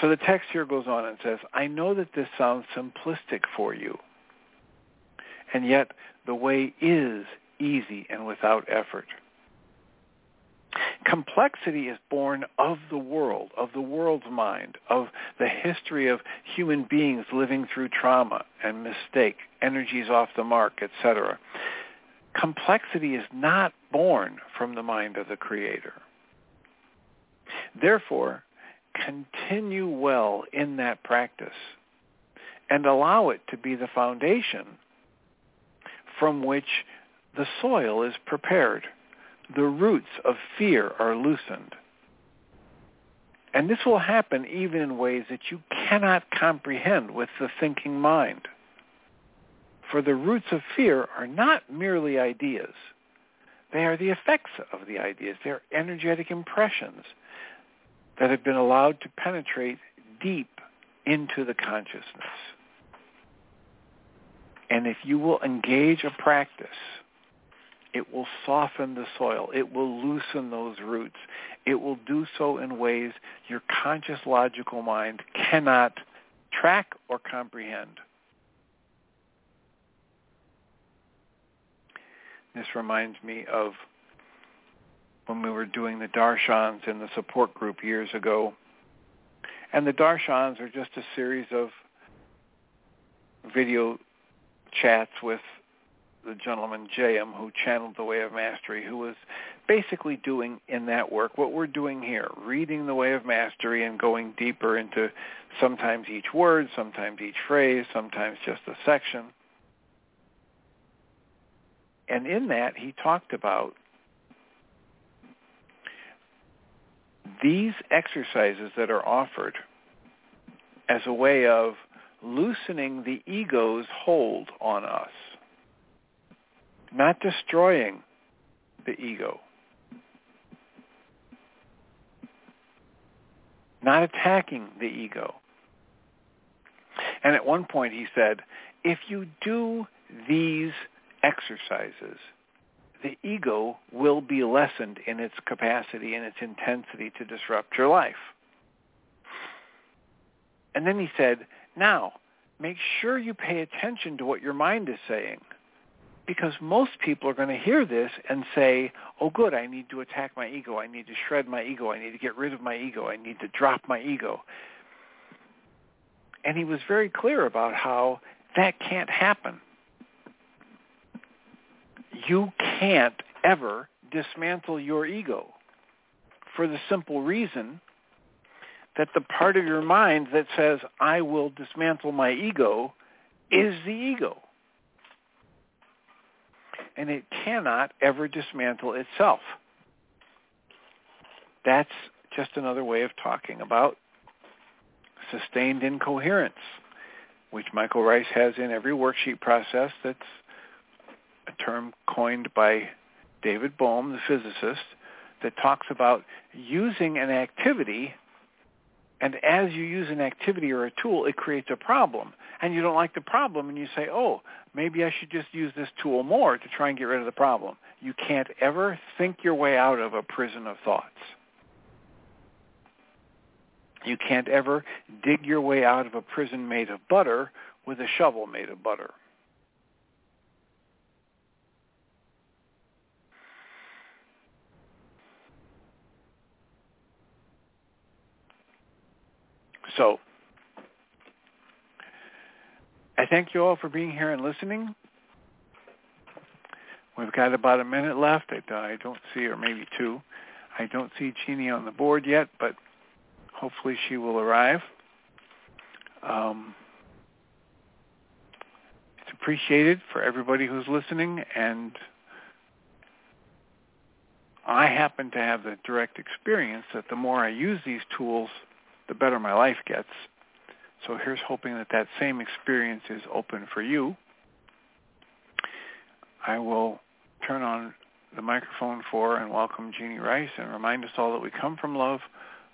So the text here goes on and says, I know that this sounds simplistic for you, and yet the way is easy and without effort. Complexity is born of the world, of the world's mind, of the history of human beings living through trauma and mistake, energies off the mark, etc. Complexity is not born from the mind of the Creator. Therefore, continue well in that practice and allow it to be the foundation from which the soil is prepared the roots of fear are loosened. And this will happen even in ways that you cannot comprehend with the thinking mind. For the roots of fear are not merely ideas. They are the effects of the ideas. They're energetic impressions that have been allowed to penetrate deep into the consciousness. And if you will engage a practice, it will soften the soil. It will loosen those roots. It will do so in ways your conscious logical mind cannot track or comprehend. This reminds me of when we were doing the darshans in the support group years ago. And the darshans are just a series of video chats with the gentleman Jayem who channeled the Way of Mastery, who was basically doing in that work what we're doing here, reading the Way of Mastery and going deeper into sometimes each word, sometimes each phrase, sometimes just a section. And in that, he talked about these exercises that are offered as a way of loosening the ego's hold on us, not destroying the ego, not attacking the ego. And at one point he said, if you do these exercises, the ego will be lessened in its capacity and its intensity to disrupt your life. And then he said, now, make sure you pay attention to what your mind is saying. Because most people are going to hear this and say, oh good, I need to attack my ego. I need to shred my ego. I need to get rid of my ego. I need to drop my ego. And he was very clear about how that can't happen you can't ever dismantle your ego for the simple reason that the part of your mind that says, I will dismantle my ego, is the ego. And it cannot ever dismantle itself. That's just another way of talking about sustained incoherence, which Michael Ryce has in every worksheet process that's a term coined by David Bohm, the physicist, that talks about using an activity and as you use an activity or a tool, it creates a problem. And you don't like the problem and you say, oh, maybe I should just use this tool more to try and get rid of the problem. You can't ever think your way out of a prison of thoughts. You can't ever dig your way out of a prison made of butter with a shovel made of butter. So I thank you all for being here and listening. We've got about a minute left. I, don't see, or maybe two. I don't see Jeanie on the board yet, but hopefully she will arrive. Um, it's appreciated for everybody who's listening, and I happen to have the direct experience that the more I use these tools, the better my life gets. So here's hoping that that same experience is open for you. I will turn on the microphone for and welcome Jeanie Ryce and remind us all that we come from love.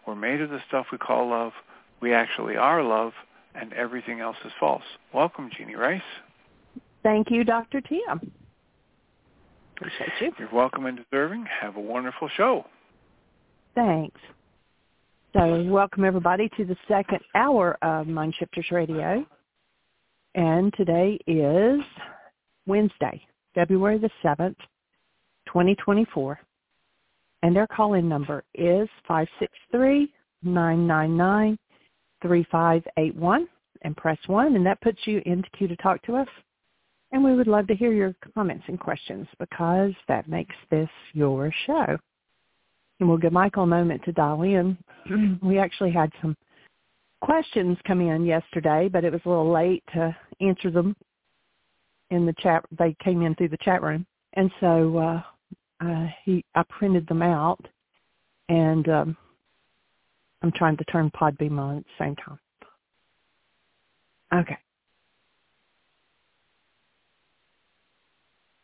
We're made of the stuff we call love. We actually are love, and everything else is false. Welcome, Jeanie Ryce. Thank you, Dr. Tia. Appreciate you. You're welcome and deserving. Have a wonderful show. Thanks. So welcome everybody to the second hour of Mind Shifters Radio. And today is Wednesday, February the 7th, 2024. And their call-in number is 563-999-3581 and press 1 and that puts you into queue to talk to us. And we would love to hear your comments and questions because that makes this your show and we'll give Michael a moment to dial in. [clears throat] we actually had some questions come in yesterday, but it was a little late to answer them in the chat. They came in through the chat room, and so uh, uh, he I printed them out and um, I'm trying to turn Podbean on at the same time. Okay.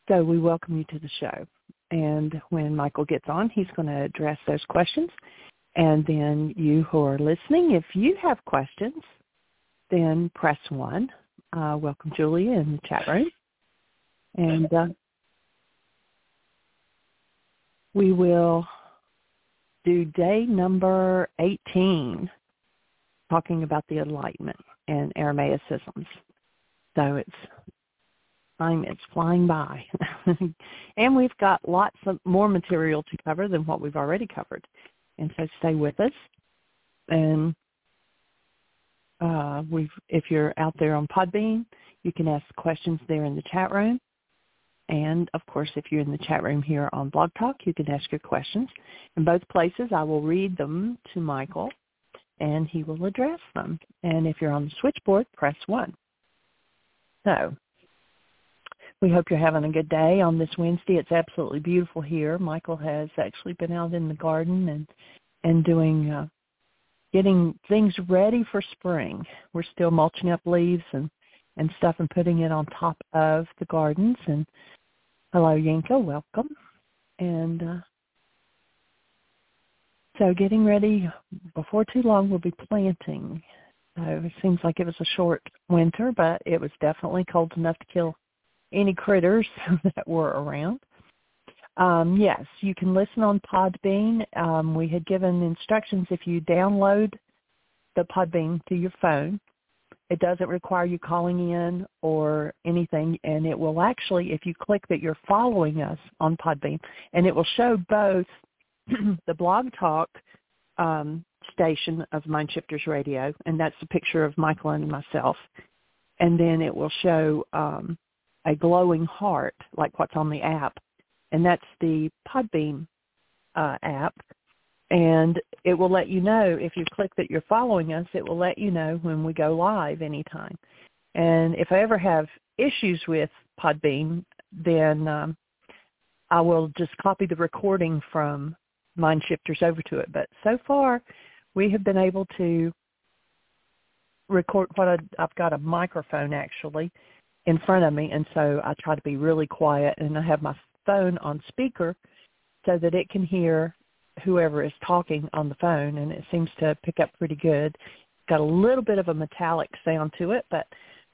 So we welcome you to the show. And when Michael gets on, he's going to address those questions. And then you who are listening, if you have questions, then press 1. Uh, welcome Julia in the chat room. And uh, we will do day number 18, talking about the Enlightenment and Aramaicisms. So it's time it's flying by. [laughs] and we've got lots of more material to cover than what we've already covered. And so stay with us. And uh, we've, if you're out there on Podbean, you can ask questions there in the chat room. And of course, if you're in the chat room here on Blog Talk, you can ask your questions. In both places, I will read them to Michael, and he will address them. And if you're on the switchboard, press 1. So we hope you're having a good day on this Wednesday. It's absolutely beautiful here. Michael has actually been out in the garden and and doing uh, getting things ready for spring. We're still mulching up leaves and and stuff and putting it on top of the gardens and Hello, Yanko. Welcome. And uh, so getting ready before too long we'll be planting. So it seems like it was a short winter, but it was definitely cold enough to kill any critters [laughs] that were around. Um, yes, you can listen on Podbean. Um, we had given instructions if you download the Podbean to your phone, it doesn't require you calling in or anything, and it will actually, if you click that you're following us on Podbean, and it will show both [clears throat] the Blog Talk um, station of Mindshifters Radio, and that's a picture of Michael and myself, and then it will show um, a glowing heart, like what's on the app, and that's the Podbean uh, app, and it will let you know if you click that you're following us, it will let you know when we go live anytime. And if I ever have issues with Podbean, then um, I will just copy the recording from Mindshifters over to it. But so far, we have been able to record what I, I've got a microphone actually in front of me, and so I try to be really quiet, and I have my phone on speaker so that it can hear whoever is talking on the phone, and it seems to pick up pretty good. Got a little bit of a metallic sound to it, but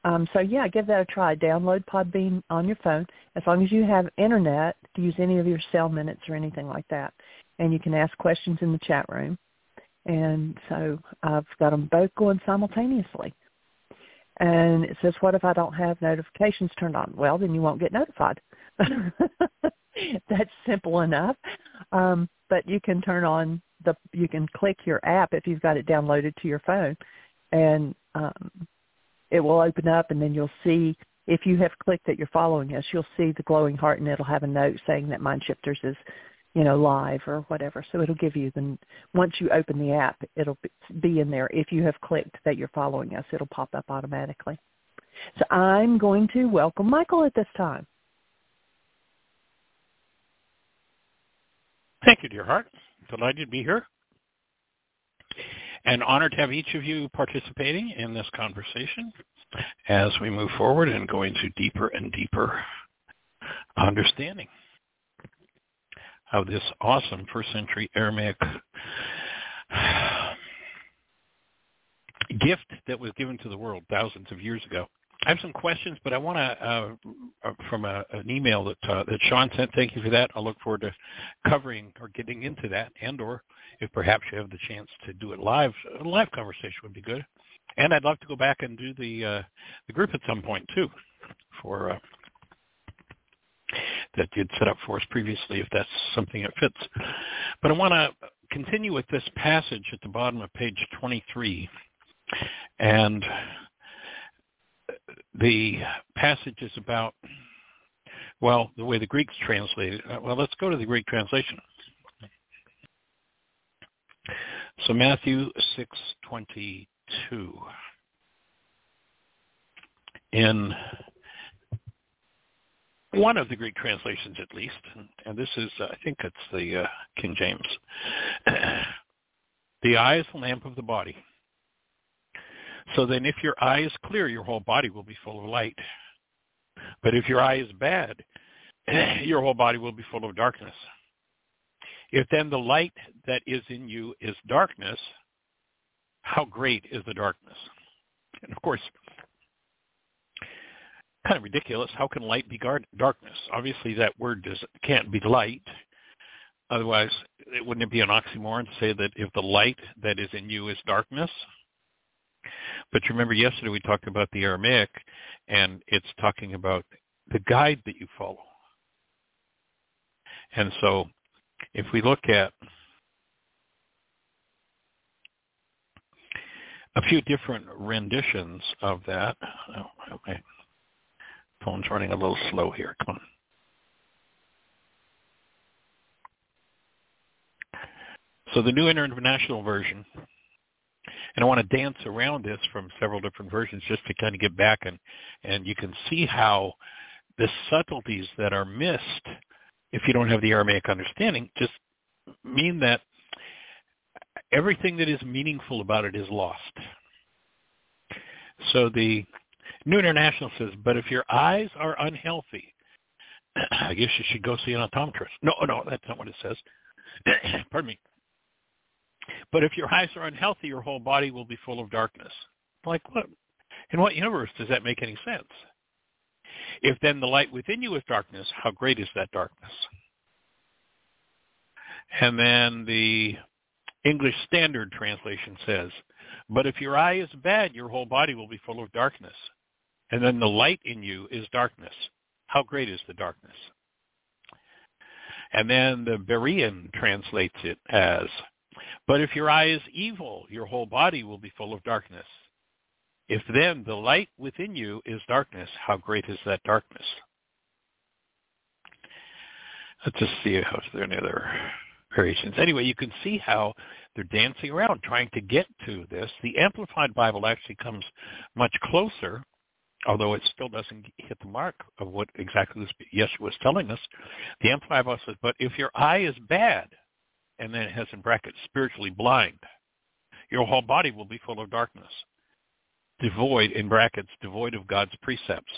um, so yeah, give that a try. Download Podbean on your phone as long as you have internet to use any of your cell minutes or anything like that, and you can ask questions in the chat room. And so I've got them both going simultaneously. And it says, what if I don't have notifications turned on? Well, then you won't get notified. [laughs] That's simple enough. Um, but you can turn on the you can click your app if you've got it downloaded to your phone, and um, it will open up, and then you'll see if you have clicked that you're following us, you'll see the glowing heart, and it'll have a note saying that Mind Shifters is you know live or whatever. So it'll give you the once you open the app, it'll be in there. If you have clicked that you're following us, it'll pop up automatically. So I'm going to welcome Michael at this time. Thank you, dear heart. Delighted to be here. And honored to have each of you participating in this conversation as we move forward and go into deeper and deeper understanding of this awesome first century Aramaic gift that was given to the world thousands of years ago. I have some questions, but I want to uh, uh, from a, an email that uh, that Sean sent. Thank you for that. I look forward to covering or getting into that, and or if perhaps you have the chance to do it live, a live conversation would be good. And I'd love to go back and do the uh, the group at some point too, for uh, that you'd set up for us previously, if that's something that fits. But I want to continue with this passage at the bottom of page 23, and the passage is about, well, the way the Greeks translated it. Well, let's go to the Greek translation. So Matthew 6:22 in one of the Greek translations at least, and, and this is, uh, I think it's the uh, King James. [clears throat] The eye is the lamp of the body. So then if your eye is clear, your whole body will be full of light. But if your eye is bad, [clears throat] your whole body will be full of darkness. If then the light that is in you is darkness, how great is the darkness? And of course, kind of ridiculous. How can light be darkness? Obviously, that word does, can't be light. Otherwise, it wouldn't it be an oxymoron to say that if the light that is in you is darkness? But you remember yesterday we talked about the Aramaic, and it's talking about the guide that you follow. And so if we look at a few different renditions of that, oh, okay. Phone's running a little slow here. Come on. So the New International Version, and I want to dance around this from several different versions just to kind of get back and, and you can see how the subtleties that are missed if you don't have the Aramaic understanding just mean that everything that is meaningful about it is lost. So the New International says, but if your eyes are unhealthy, [clears throat] I guess you should go see an optometrist. No, no, that's not what it says. [clears throat] Pardon me. But if your eyes are unhealthy, your whole body will be full of darkness. Like what? In what universe does that make any sense? If then the light within you is darkness, how great is that darkness? And then the English Standard Translation says, but if your eye is bad, your whole body will be full of darkness. And then the light in you is darkness. How great is the darkness? And then the Berean translates it as, but if your eye is evil, your whole body will be full of darkness. If then the light within you is darkness, how great is that darkness? Let's just see if there are any other variations. Anyway, you can see how they're dancing around trying to get to this. The Amplified Bible actually comes much closer, although it still doesn't hit the mark of what exactly Yeshua was telling us. The Amplified Bible says, but if your eye is bad, and then it has in brackets, spiritually blind, your whole body will be full of darkness devoid, in brackets, devoid of God's precepts.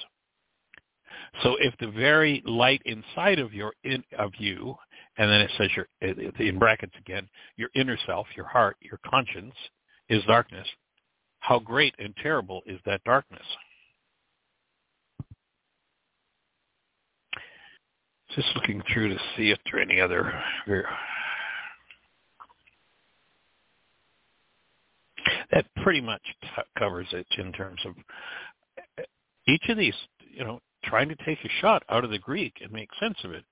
So if the very light inside of your in, of you, and then it says your in brackets again, your inner self, your heart, your conscience is darkness. How great and terrible is that darkness? Just looking through to see if there are any other that pretty much t- covers it in terms of eh, each of these, you know, trying to take a shot out of the Greek and make sense of it.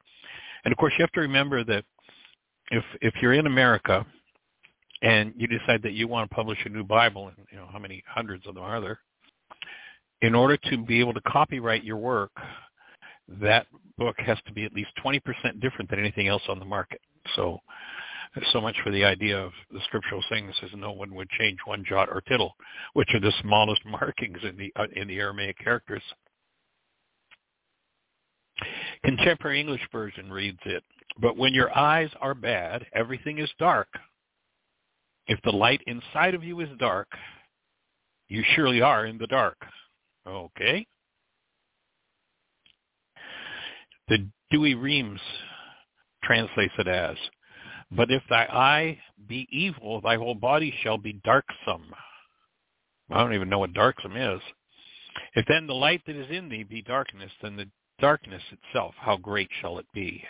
And of course, you have to remember that if if you're in America and you decide that you want to publish a new Bible, and you know how many hundreds of them are there, in order to be able to copyright your work, that book has to be at least 20% different than anything else on the market. So so much for the idea of the scriptural saying that says no one would change one jot or tittle, which are the smallest [laughs] markings in the uh, in the Aramaic characters. Contemporary English version reads it, but when your eyes are bad, everything is dark. If the light inside of you is dark, you surely are in the dark. Okay? The Douay-Rheims translates it as, but if thy eye be evil, thy whole body shall be darksome. I don't even know what darksome is. If then the light that is in thee be darkness, then the darkness itself, how great shall it be?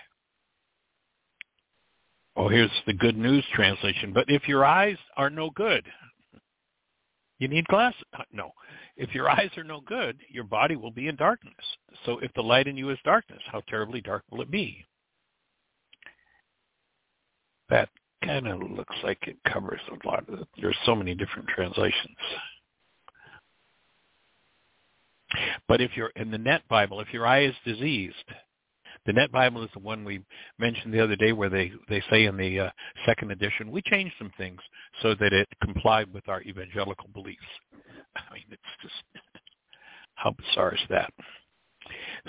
Oh, here's the good news translation. But if your eyes are no good, you need glasses. No. If your eyes are no good, your body will be in darkness. So if the light in you is darkness, how terribly dark will it be? that kind of looks like it covers a lot of it. There's so many different translations. But if you're in the Net Bible, if your eye is diseased, the Net Bible is the one we mentioned the other day where they, they say in the uh, second edition, we changed some things so that it complied with our evangelical beliefs. [laughs] I mean, it's just, how bizarre is that?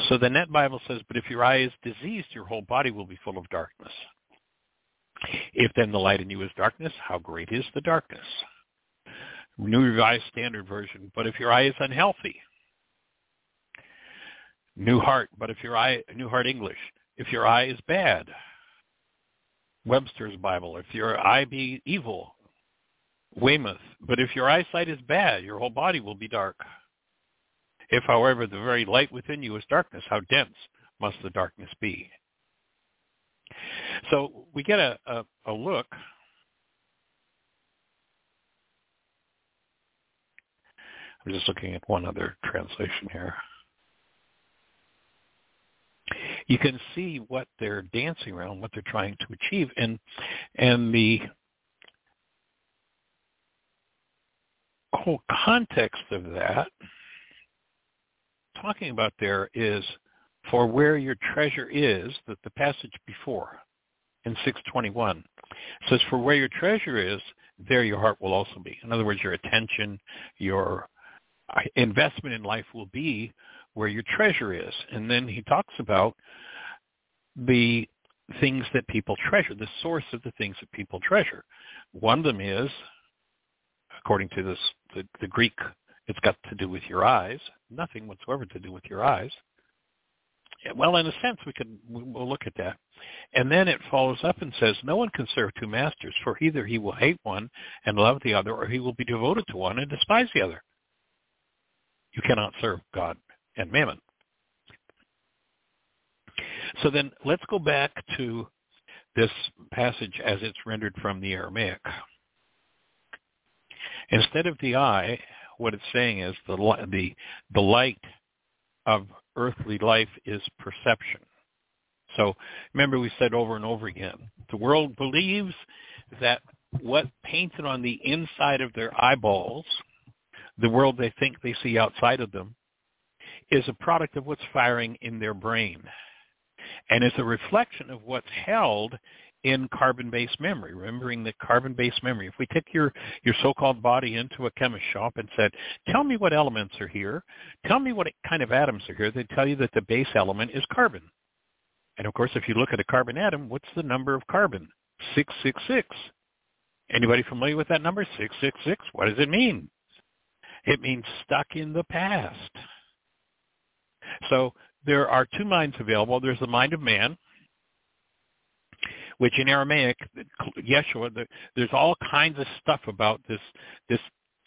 So the Net Bible says, but if your eye is diseased, your whole body will be full of darkness. If then the light in you is darkness, how great is the darkness? New Revised Standard Version. But if your eye is unhealthy, New Heart. But if your eye, New Heart English. If your eye is bad, Webster's Bible. If your eye be evil, Weymouth. But if your eyesight is bad, your whole body will be dark. If, however, the very light within you is darkness, how dense must the darkness be? So we get a, a, a look I'm just looking at one other translation here. You can see what they're dancing around, what they're trying to achieve, and and the whole context of that talking about there is for where your treasure is that the passage before in 621 says for where your treasure is there your heart will also be in other words your attention your uh, investment in life will be where your treasure is. And then he talks about the things that people treasure, the source of the things that people treasure. One of them is, according to this, the, the Greek, it's got to do with your eyes. Nothing whatsoever to do with your eyes. Well, in a sense, we could we'll look at that, and then it follows up and says, "No one can serve two masters, for either he will hate one and love the other, or he will be devoted to one and despise the other." You cannot serve God and mammon. So then let's go back to this passage as it's rendered from the Aramaic. Instead of the eye, what it's saying is the, the, the light of earthly life is perception. So remember we said over and over again, the world believes that what painted on the inside of their eyeballs the world they think they see outside of them is a product of what's firing in their brain and is a reflection of what's held in carbon-based memory, remembering that carbon-based memory. If we took your, your so-called body into a chemist shop and said, tell me what elements are here, tell me what kind of atoms are here, they'd tell you that the base element is carbon. And of course, if you look at a carbon atom, what's the number of carbon? 666. Anybody familiar with that number? 666. What does it mean? It means stuck in the past. So there are two minds available. There's the mind of man, which in Aramaic, Yeshua, there's all kinds of stuff about this this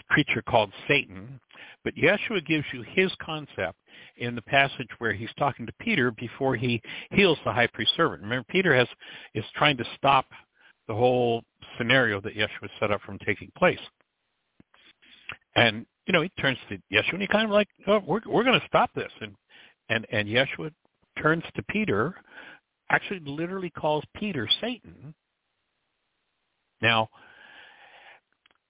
creature called Satan. But Yeshua gives you his concept in the passage where he's talking to Peter before he heals the high priest servant. Remember, Peter has is trying to stop the whole scenario that Yeshua set up from taking place. And you know, he turns to Yeshua and he kind of like, oh, we're we're going to stop this, and and and Yeshua turns to Peter, actually literally calls Peter Satan. Now,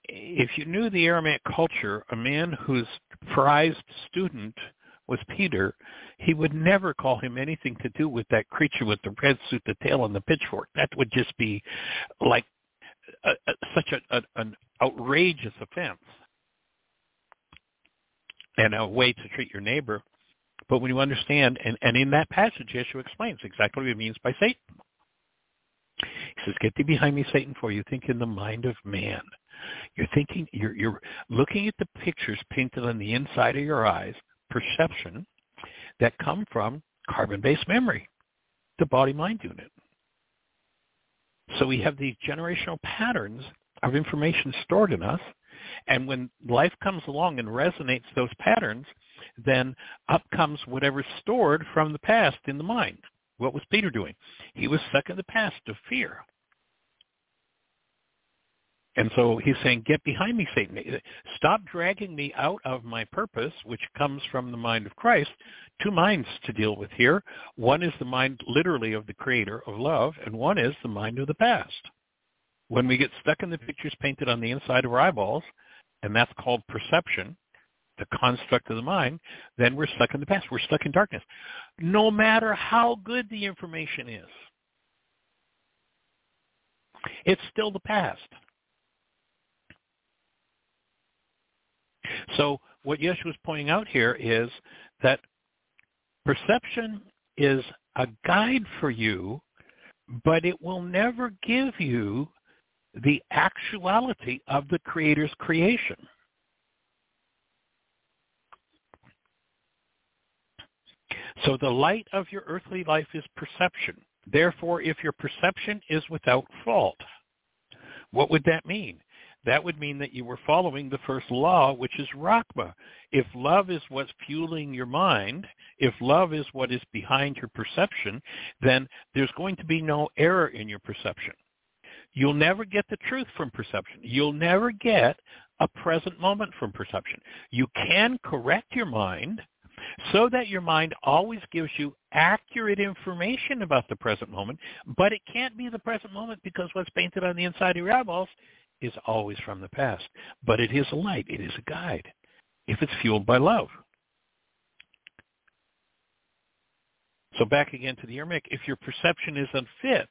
if you knew the Aramaic culture, a man whose prized student was Peter, he would never call him anything to do with that creature with the red suit, the tail, and the pitchfork. That would just be like a, a, such a, a, an outrageous offense and a way to treat your neighbor. But when you understand, and, and in that passage, Yeshua explains exactly what he means by Satan. He says, "Get thee behind me, Satan, for you think in the mind of man. You're thinking, you're, you're looking at the pictures painted on the inside of your eyes, perception, that come from carbon-based memory, the body-mind unit. So we have these generational patterns of information stored in us and when life comes along and resonates those patterns, then up comes whatever's stored from the past in the mind. What was Peter doing? He was stuck in the past of fear. And so he's saying, get behind me, Satan. Stop dragging me out of my purpose, which comes from the mind of Christ. Two minds to deal with here. One is the mind literally of the creator of love, and one is the mind of the past. When we get stuck in the pictures painted on the inside of our eyeballs, and that's called perception, the construct of the mind, then we're stuck in the past. We're stuck in darkness. No matter how good the information is, it's still the past. So what Yeshua is pointing out here is that perception is a guide for you but it will never give you the actuality of the Creator's creation. So the light of your earthly life is perception. Therefore, if your perception is without fault, what would that mean? That would mean that you were following the first law, which is Rachma. If love is what's fueling your mind, if love is what is behind your perception, then there's going to be no error in your perception. You'll never get the truth from perception. You'll never get a present moment from perception. You can correct your mind so that your mind always gives you accurate information about the present moment, but it can't be the present moment because what's painted on the inside of your eyeballs is always from the past. But it is a light. It is a guide if it's fueled by love. So back again to the Aramaic, if your perception is unfit,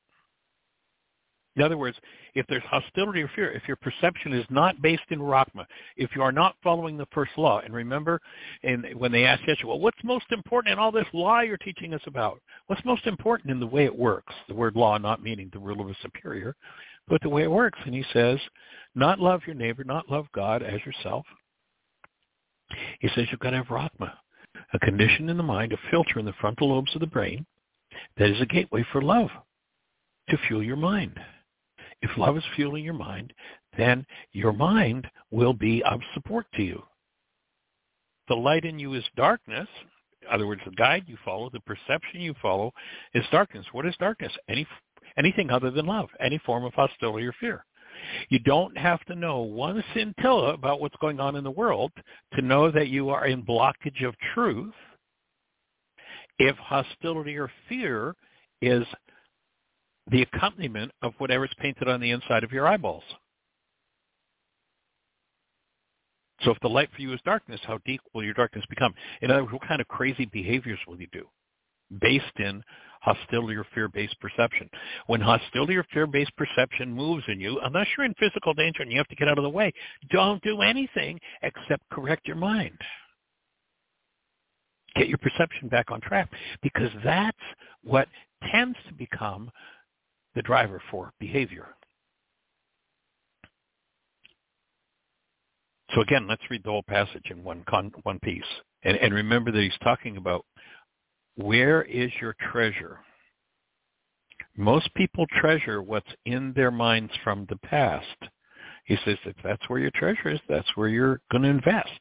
in other words, if there's hostility or fear, if your perception is not based in Rachma, if you are not following the first law, and remember in, when they asked Yeshua, well, what's most important in all this law you're teaching us about? What's most important in the way it works? The word law not meaning the rule of a superior, but the way it works. And he says, not love your neighbor, not love God as yourself. He says you've got to have Rachma, a condition in the mind, a filter in the frontal lobes of the brain that is a gateway for love to fuel your mind. If love is fueling your mind, then your mind will be of support to you. The light in you is darkness. In other words, the guide you follow, the perception you follow is darkness. What is darkness? Any, anything other than love, any form of hostility or fear. You don't have to know one scintilla about what's going on in the world to know that you are in blockage of truth if hostility or fear is the accompaniment of whatever's painted on the inside of your eyeballs. So if the light for you is darkness, how deep will your darkness become? In other words, what kind of crazy behaviors will you do based in hostility or fear-based perception? When hostility or fear-based perception moves in you, unless you're in physical danger and you have to get out of the way, don't do anything except correct your mind. Get your perception back on track because that's what tends to become the driver for behavior. So again, let's read the whole passage in one con- one piece, and, and remember that he's talking about where is your treasure. Most people treasure what's in their minds from the past. He says if that's where your treasure is, that's where you're going to invest.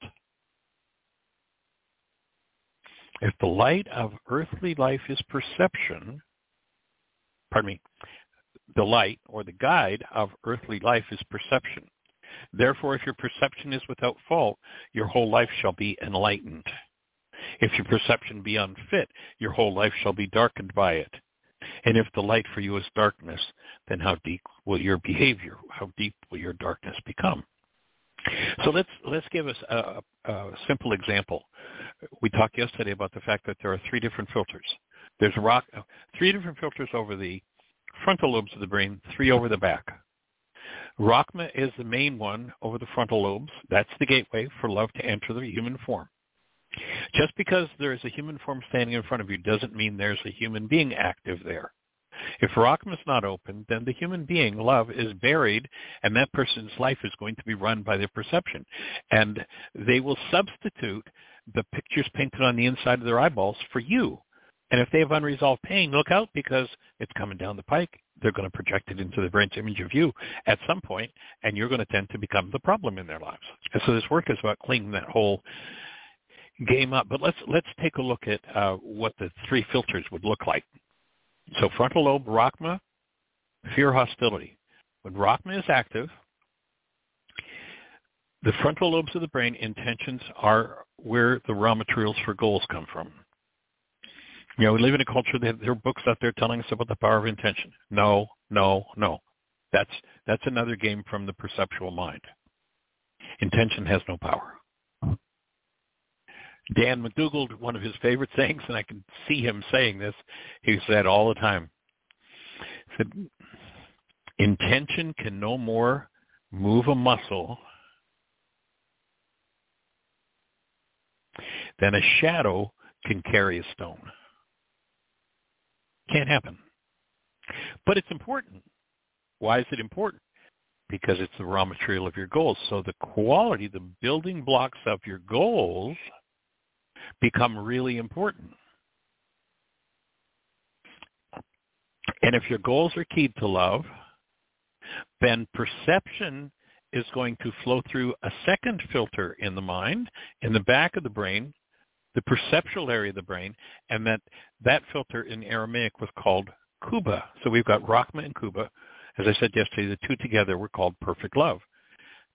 If the light of earthly life is perception, pardon me, the light or the guide of earthly life is perception. Therefore, if your perception is without fault, your whole life shall be enlightened. If your perception be unfit, your whole life shall be darkened by it. And if the light for you is darkness, then how deep will your behavior, how deep will your darkness become? So let's let's give us a, a simple example. We talked yesterday about the fact that there are three different filters. There's rock, uh, three different filters over the frontal lobes of the brain, three over the back. Rachma is the main one over the frontal lobes. That's the gateway for love to enter the human form. Just because there is a human form standing in front of you doesn't mean there's a human being active there. If Rachma is not open, then the human being, love, is buried, and that person's life is going to be run by their perception. And they will substitute the pictures painted on the inside of their eyeballs for you. And if they have unresolved pain, look out because it's coming down the pike. They're going to project it into the brain's image of you at some point, and you're going to tend to become the problem in their lives. And so this work is about cleaning that whole game up. But let's let's take a look at uh, what the three filters would look like. So frontal lobe, Rachma, fear, hostility. When Rachma is active, the frontal lobes of the brain intentions are where the raw materials for goals come from. You know, we live in a culture that there are books out there telling us about the power of intention. No, no, no. That's that's another game from the perceptual mind. Intention has no power. Dan McDougall, one of his favorite sayings, and I can see him saying this, he said all the time, said, intention can no more move a muscle than a shadow can carry a stone. Can't happen. But it's important. Why is it important? Because it's the raw material of your goals. So the quality, the building blocks of your goals become really important. And if your goals are keyed to love, then perception is going to flow through a second filter in the mind, in the back of the brain, the perceptual area of the brain, and that that filter in Aramaic was called Kuba. So we've got Rachma and Kuba. As I said yesterday, the two together were called perfect love.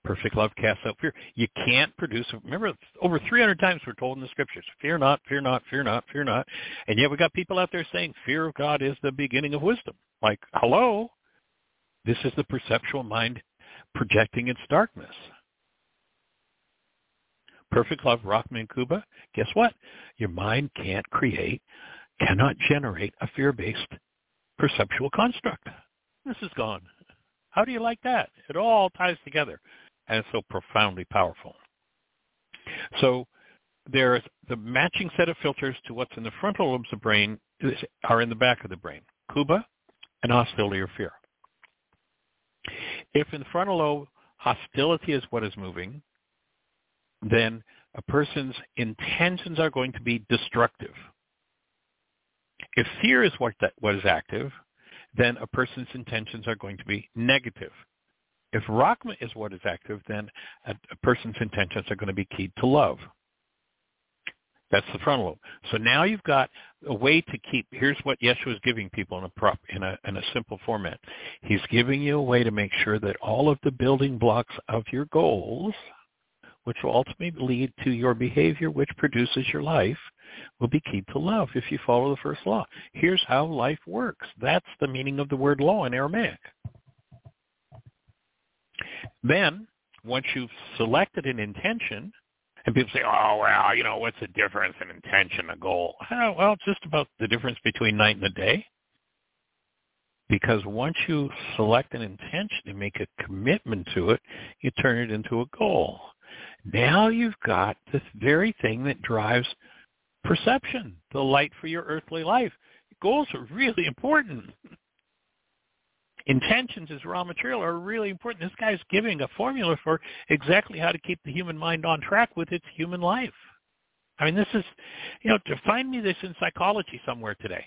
Perfect love casts out fear. You can't produce, remember, over 300 times we're told in the scriptures, fear not, fear not, fear not, fear not. And yet we got people out there saying fear of God is the beginning of wisdom. Like, hello? This is the perceptual mind projecting its darkness. Perfect love, Rachma and Kuba, guess what? Your mind can't create, cannot generate a fear-based perceptual construct. This is gone. How do you like that? It all ties together and it's so profoundly powerful. So there's the matching set of filters to what's in the frontal lobes of the brain are in the back of the brain, Kuba and hostility or fear. If in the frontal lobe hostility is what is moving, then a person's intentions are going to be destructive. If fear is what, that, what is active, then a person's intentions are going to be negative. If Rachma is what is active, then a, a person's intentions are going to be keyed to love. That's the frontal lobe. So now you've got a way to keep. Here's what Yeshua is giving people in a prop in a in a simple format. He's giving you a way to make sure that all of the building blocks of your goals, which will ultimately lead to your behavior, which produces your life, will be keyed to love if you follow the first law. Here's how life works. That's the meaning of the word law in Aramaic. Then, once you've selected an intention, and people say, oh, well, you know, what's the difference in intention and goal? Oh, well, it's just about the difference between night and the day. Because once you select an intention and make a commitment to it, you turn it into a goal. Now you've got this very thing that drives perception, the light for your earthly life. Goals are really important intentions as raw material are really important. This guy's giving a formula for exactly how to keep the human mind on track with its human life. I mean, this is, you know, to find me this in psychology somewhere today.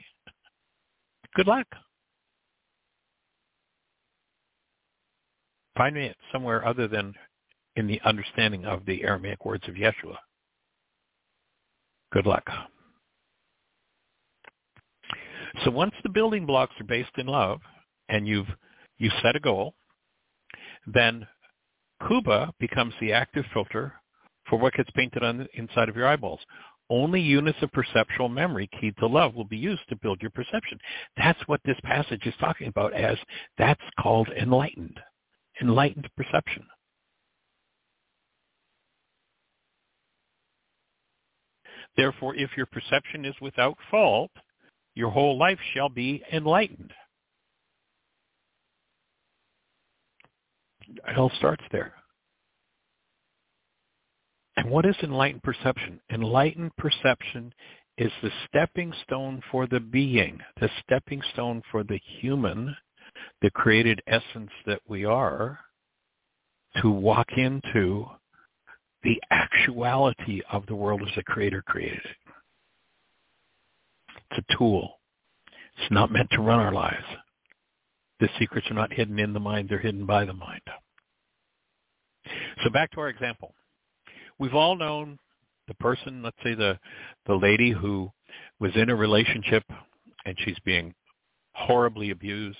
Good luck. Find me it somewhere other than in the understanding of the Aramaic words of Yeshua. Good luck. So once the building blocks are based in love, and you've you set a goal, then Kuba becomes the active filter for what gets painted on the inside of your eyeballs. Only units of perceptual memory keyed to love will be used to build your perception. That's what this passage is talking about as that's called enlightened, enlightened perception. Therefore, if your perception is without fault, your whole life shall be enlightened. It all starts there. And what is enlightened perception? Enlightened perception is the stepping stone for the being, the stepping stone for the human, the created essence that we are, to walk into the actuality of the world as the Creator created it. It's a tool. It's not meant to run our lives. The secrets are not hidden in the mind, they're hidden by the mind. So back to our example. We've all known the person, let's say the, the lady who was in a relationship and she's being horribly abused.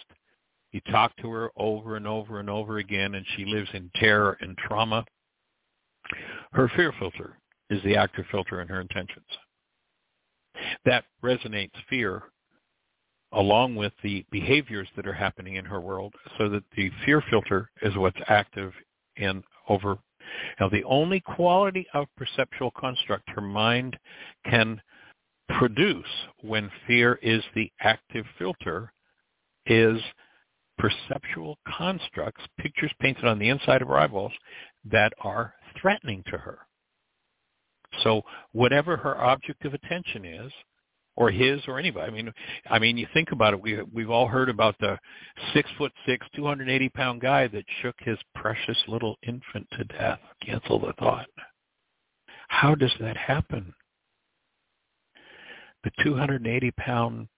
You talk to her over and over and over again and she lives in terror and trauma. Her fear filter is the active filter in her intentions. That resonates fear along with the behaviors that are happening in her world so that the fear filter is what's active in over. Now, the only quality of perceptual construct her mind can produce when fear is the active filter is perceptual constructs, pictures painted on the inside of her eyeballs that are threatening to her. So whatever her object of attention is, or his or anybody. I mean, I mean, you think about it. We we've all heard about the six foot six, two hundred eighty pound guy that shook his precious little infant to death. Cancel the thought. How does that happen? The 280 pound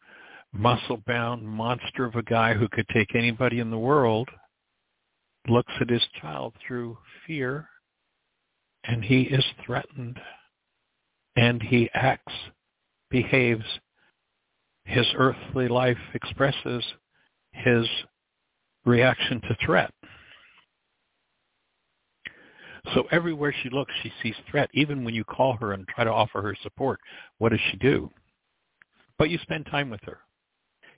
muscle bound monster of a guy who could take anybody in the world looks at his child through fear and he is threatened and he acts, behaves. His earthly life expresses his reaction to threat. So everywhere she looks, she sees threat. Even when you call her and try to offer her support, what does she do? But you spend time with her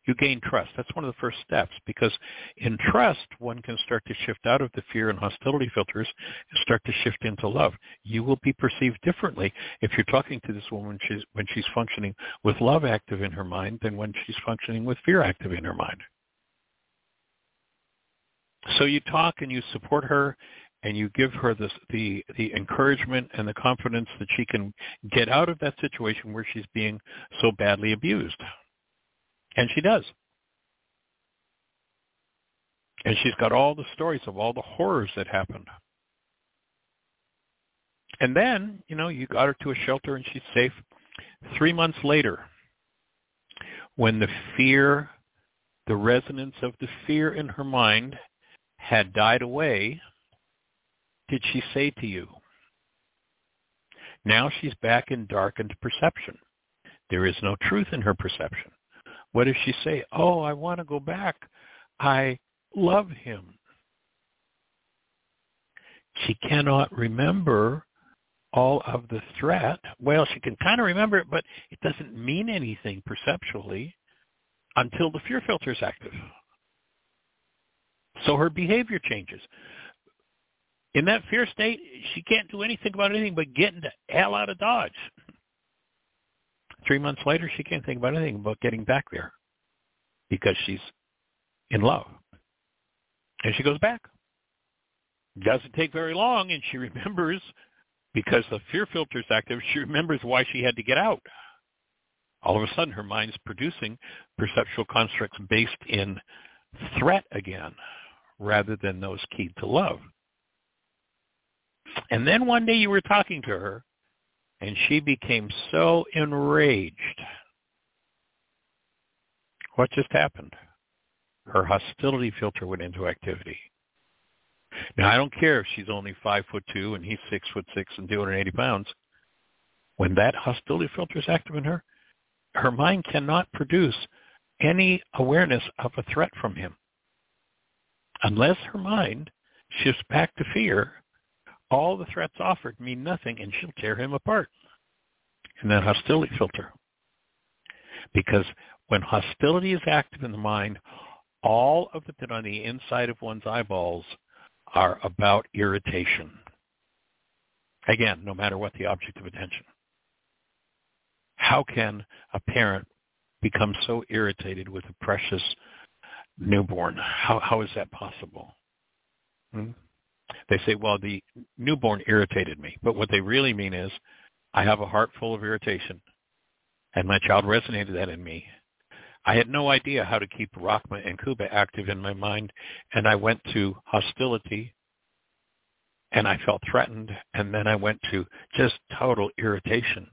you gain trust. That's one of the first steps because in trust, one can start to shift out of the fear and hostility filters and start to shift into love. You will be perceived differently if you're talking to this woman she's, when she's functioning with love active in her mind than when she's functioning with fear active in her mind. So you talk and you support her and you give her this, the the encouragement and the confidence that she can get out of that situation where she's being so badly abused. And she does. And she's got all the stories of all the horrors that happened. And then, you know, you got her to a shelter and she's safe. Three months later, when the fear, the resonance of the fear in her mind had died away, did she say to you? Now she's back in darkened perception. There is no truth in her perception. What does she say? Oh, I want to go back. I love him. She cannot remember all of the threat. Well, she can kind of remember it, but it doesn't mean anything perceptually until the fear filter is active. So her behavior changes. In that fear state, she can't do anything about anything but getting the hell out of Dodge. Three months later, she can't think about anything about getting back there because she's in love. And she goes back. Doesn't take very long, and she [laughs] remembers, because the fear filter is active, she remembers why she had to get out. All of a sudden, her mind's producing perceptual constructs based in threat again, rather than those keyed to love. And then one day you were talking to her, and she became so enraged. What just happened? Her hostility filter went into activity. Now I don't care if she's only five foot two and he's six foot six and 280 pounds. When that hostility filter is active in her, her mind cannot produce any awareness of a threat from him. Unless her mind shifts back to fear, all the threats offered mean nothing and she'll tear him apart in that hostility filter. Because when hostility is active in the mind, all of the bit on the inside of one's eyeballs are about irritation. Again, no matter what the object of attention. How can a parent become so irritated with a precious newborn? How, how is that possible? Hmm? They say, well, the newborn irritated me. But what they really mean is, I have a heart full of irritation, and my child resonated that in me. I had no idea how to keep Rachma and Kuba active in my mind, and I went to hostility, and I felt threatened, and then I went to just total irritation.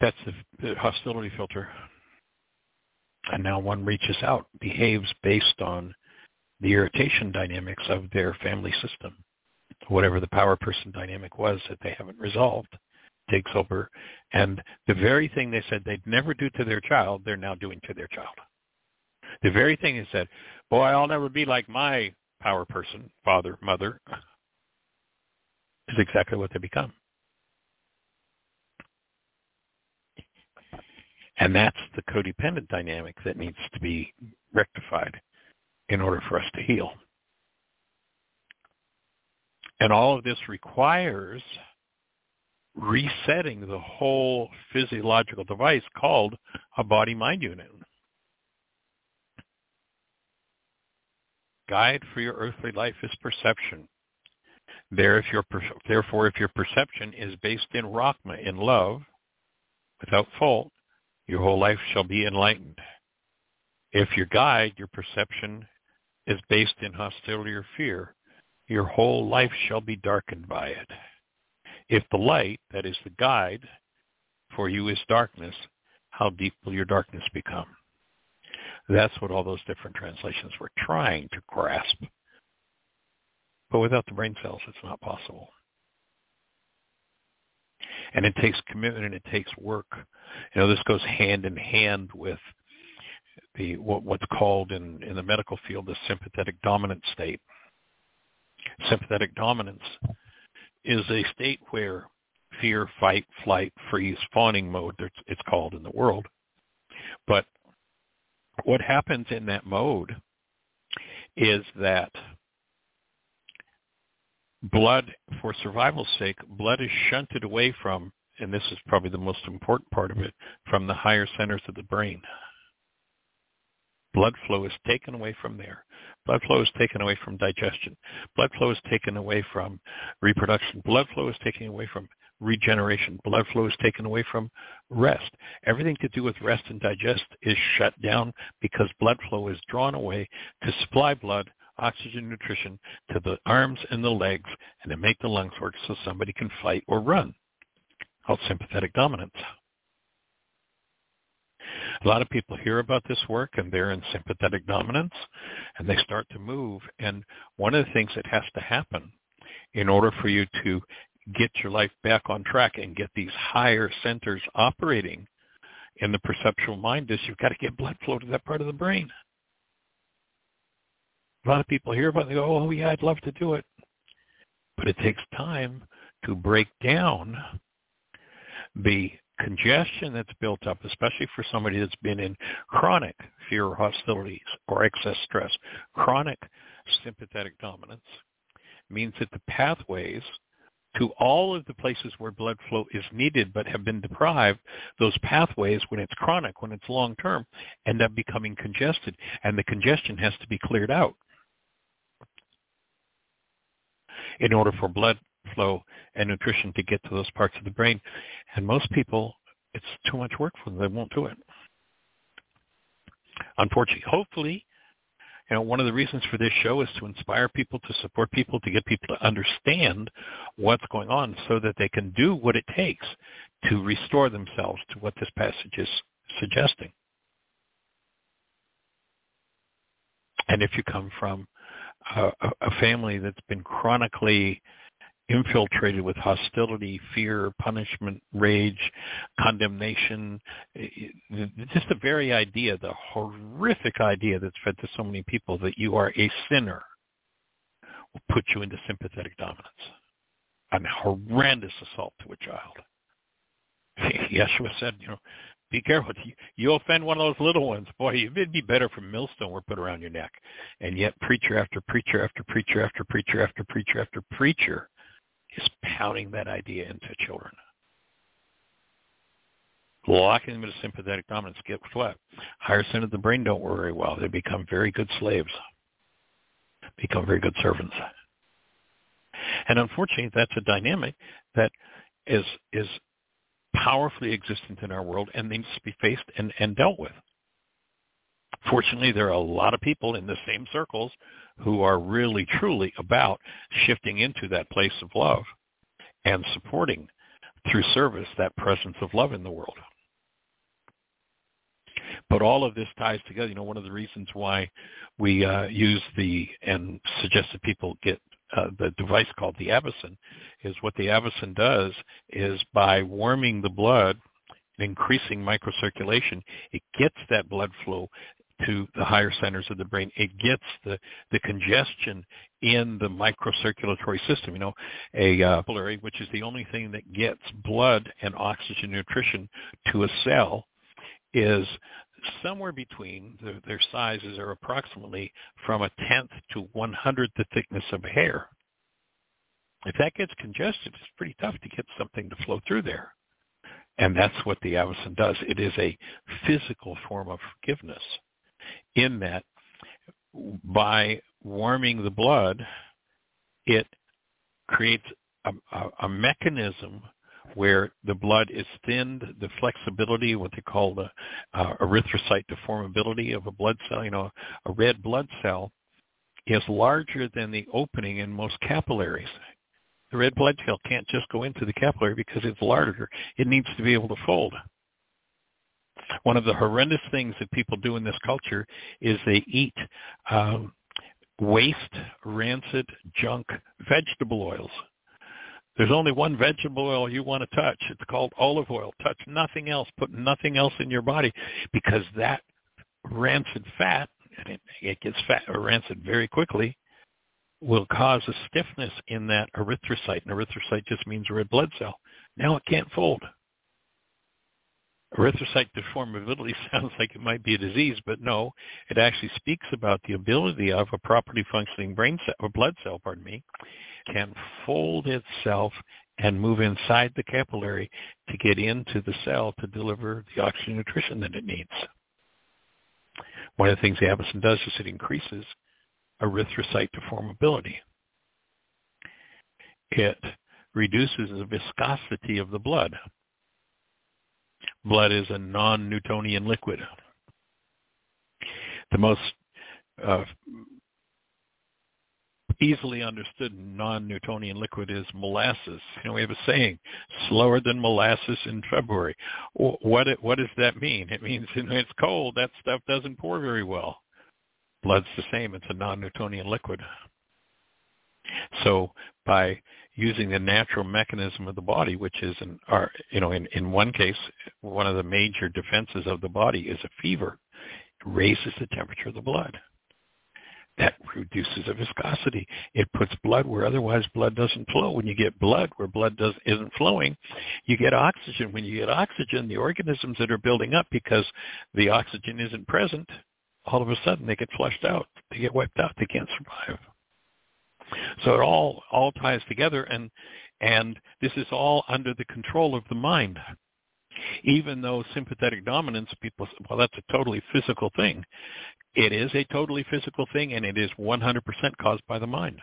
That's the, the hostility filter. And now one reaches out, behaves based on the irritation dynamics of their family system, whatever the power person dynamic was that they haven't resolved takes over. And the very thing they said they'd never do to their child, they're now doing to their child. The very thing they said, boy, I'll never be like my power person, father, mother, is exactly what they become. And that's the codependent dynamic that needs to be rectified in order for us to heal. And all of this requires resetting the whole physiological device called a body-mind unit. Guide for your earthly life is perception. There, if your, therefore, if your perception is based in Rachma, in love, without fault, your whole life shall be enlightened. If your guide, your perception, is based in hostility or fear, your whole life shall be darkened by it. If the light, that is the guide, for you is darkness, how deep will your darkness become? That's what all those different translations were trying to grasp. But without the brain cells, it's not possible. And it takes commitment and it takes work. You know, this goes hand in hand with the what, what's called in, in the medical field the sympathetic dominant state. Sympathetic dominance is a state where fear, fight, flight, freeze, fawning mode, it's called in the world. But what happens in that mode is that blood, for survival's sake, blood is shunted away from, and this is probably the most important part of it, from the higher centers of the brain. Blood flow is taken away from there. Blood flow is taken away from digestion. Blood flow is taken away from reproduction. Blood flow is taken away from regeneration. Blood flow is taken away from rest. Everything to do with rest and digest is shut down because blood flow is drawn away to supply blood, oxygen, nutrition to the arms and the legs and to make the lungs work so somebody can fight or run. Called sympathetic dominance. A lot of people hear about this work and they're in sympathetic dominance and they start to move. And one of the things that has to happen in order for you to get your life back on track and get these higher centers operating in the perceptual mind is you've got to get blood flow to that part of the brain. A lot of people hear about it and they go, oh, yeah, I'd love to do it. But it takes time to break down the congestion that's built up, especially for somebody that's been in chronic fear hostilities or excess stress, chronic sympathetic dominance, means that the pathways to all of the places where blood flow is needed but have been deprived, those pathways, when it's chronic, when it's long-term, end up becoming congested, and the congestion has to be cleared out. In order for blood flow and nutrition to get to those parts of the brain. And most people, it's too much work for them. They won't do it. Unfortunately, hopefully, you know, one of the reasons for this show is to inspire people, to support people, to get people to understand what's going on so that they can do what it takes to restore themselves to what this passage is suggesting. And if you come from a, a family that's been chronically infiltrated with hostility, fear, punishment, rage, condemnation. Just the very idea, the horrific idea that's fed to so many people that you are a sinner will put you into sympathetic dominance. An horrendous assault to a child. [laughs] Yeshua said, you know, be careful. You offend one of those little ones. Boy, it'd be better if a millstone were put around your neck. And yet preacher after preacher after preacher after preacher after preacher after preacher is pounding that idea into children. Locking them into sympathetic dominance. Get what? Higher center of the brain don't work very well. They become very good slaves. Become very good servants. And unfortunately, that's a dynamic that is is powerfully existent in our world and needs to be faced and, and dealt with. Fortunately, there are a lot of people in the same circles who are really truly about shifting into that place of love and supporting through service that presence of love in the world. But all of this ties together. You know, one of the reasons why we uh, use the and suggest that people get uh, the device called the Avacen is what the Avacen does is by warming the blood increasing microcirculation, it gets that blood flow to the higher centers of the brain. It gets the, the congestion in the microcirculatory system. You know, a uh, capillary, which is the only thing that gets blood and oxygen nutrition to a cell, is somewhere between the, their sizes are approximately from a tenth to one hundredth the thickness of hair. If that gets congested, it's pretty tough to get something to flow through there. And that's what the Avacen does. It is a physical form of forgiveness in that by warming the blood, it creates a, a, a mechanism where the blood is thinned, the flexibility, what they call the uh, erythrocyte deformability of a blood cell, you know, a red blood cell is larger than the opening in most capillaries. The red blood cell can't just go into the capillary because it's larger. It needs to be able to fold. One of the horrendous things that people do in this culture is they eat um, waste, rancid, junk vegetable oils. There's only one vegetable oil you want to touch. It's called olive oil. Touch nothing else. Put nothing else in your body because that rancid fat, and it, it gets fat or rancid very quickly, will cause a stiffness in that erythrocyte. And erythrocyte just means red blood cell. Now it can't fold. Erythrocyte deformability [laughs] sounds like it might be a disease, but no, it actually speaks about the ability of a properly functioning brain cell or blood cell, pardon me, can fold itself and move inside the capillary to get into the cell to deliver the oxygen nutrition that it needs. One of the things the Avacen does is it increases erythrocyte deformability. It reduces the viscosity of the blood. Blood is a non-Newtonian liquid. The most uh, easily understood non-Newtonian liquid is molasses. You know, we have a saying, slower than molasses in February. What what does that mean? It means [laughs] when it's cold, that stuff doesn't pour very well. Blood's the same. It's a non-Newtonian liquid. So by using the natural mechanism of the body, which is an, our, you know, in, in one case, one of the major defenses of the body is a fever. It raises the temperature of the blood. That reduces the viscosity. It puts blood where otherwise blood doesn't flow. When you get blood where blood does, isn't flowing, you get oxygen. When you get oxygen, the organisms that are building up because the oxygen isn't present, all of a sudden they get flushed out. They get wiped out. They can't survive. So it all all ties together, and and this is all under the control of the mind. Even though sympathetic dominance, people say, well, that's a totally physical thing. It is a totally physical thing, and it is 100% caused by the mind.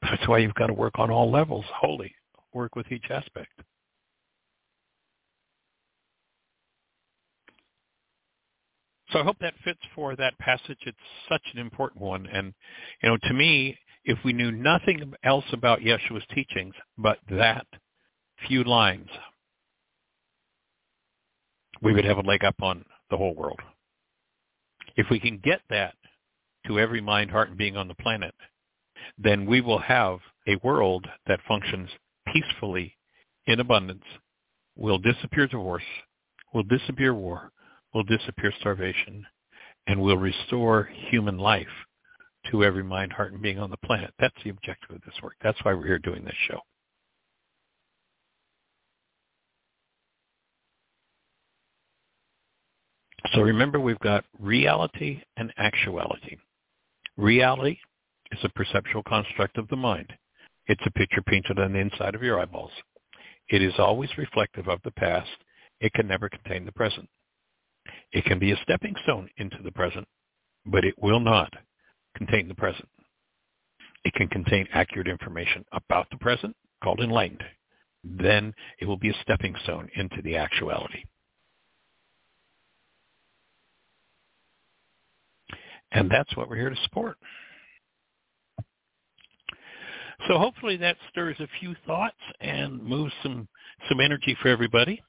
That's why you've got to work on all levels, wholly, work with each aspect. So I hope that fits for that passage. It's such an important one. And, you know, to me, if we knew nothing else about Yeshua's teachings but that few lines, we would have a leg up on the whole world. If we can get that to every mind, heart, and being on the planet, then we will have a world that functions peacefully in abundance, will disappear divorce, will disappear war, will disappear starvation, and will restore human life to every mind, heart, and being on the planet. That's the objective of this work. That's why we're here doing this show. So remember, we've got reality and actuality. Reality is a perceptual construct of the mind. It's a picture painted on the inside of your eyeballs. It is always reflective of the past. It can never contain the present. It can be a stepping stone into the present, but it will not contain the present. It can contain accurate information about the present, called enlightened. Then it will be a stepping stone into the actuality. And that's what we're here to support. So hopefully that stirs a few thoughts and moves some, some energy for everybody.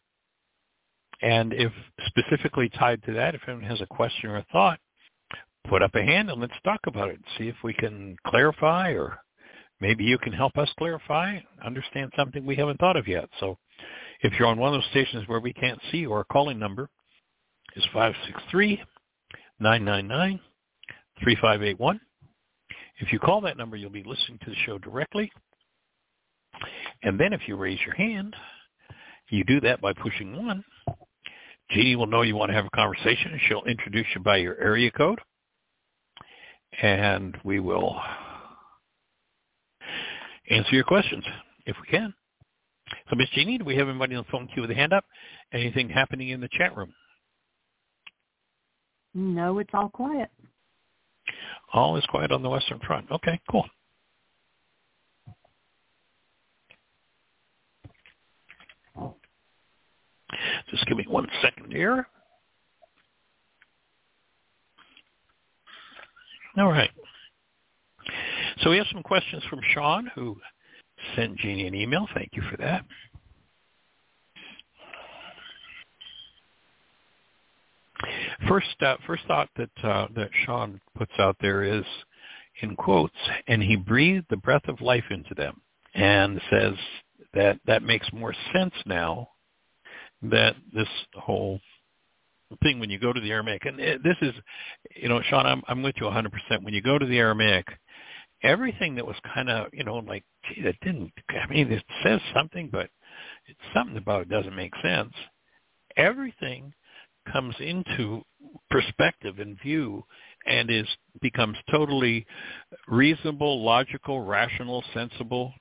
And if specifically tied to that, if anyone has a question or a thought, put up a hand and let's talk about it. See if we can clarify or maybe you can help us clarify, understand something we haven't thought of yet. So if you're on one of those stations where we can't see or our calling number is 563-999-3581. If you call that number, you'll be listening to the show directly. And then if you raise your hand, you do that by pushing 1 Jeanie will know you want to have a conversation, she'll introduce you by your area code, and we will answer your questions if we can. So, Miss Jeanie, do we have anybody on the phone queue with a hand up? Anything happening in the chat room? No, it's all quiet. All is quiet on the Western Front. Okay, cool. Here? All right. So we have some questions from Sean, who sent Jeanie an email. Thank you for that. First, uh, first thought that uh, that Sean puts out there is in quotes, and he breathed the breath of life into them, and says that that makes more sense now that this whole thing when you go to the Aramaic, and eh, this is, you know, Sean, I'm I'm with you 100%. When you go to the Aramaic, everything that was kind of, you know, like, gee, that didn't. I mean, it says something, but it's something about it doesn't make sense. Everything comes into perspective and view and is becomes totally reasonable, logical, rational, sensible.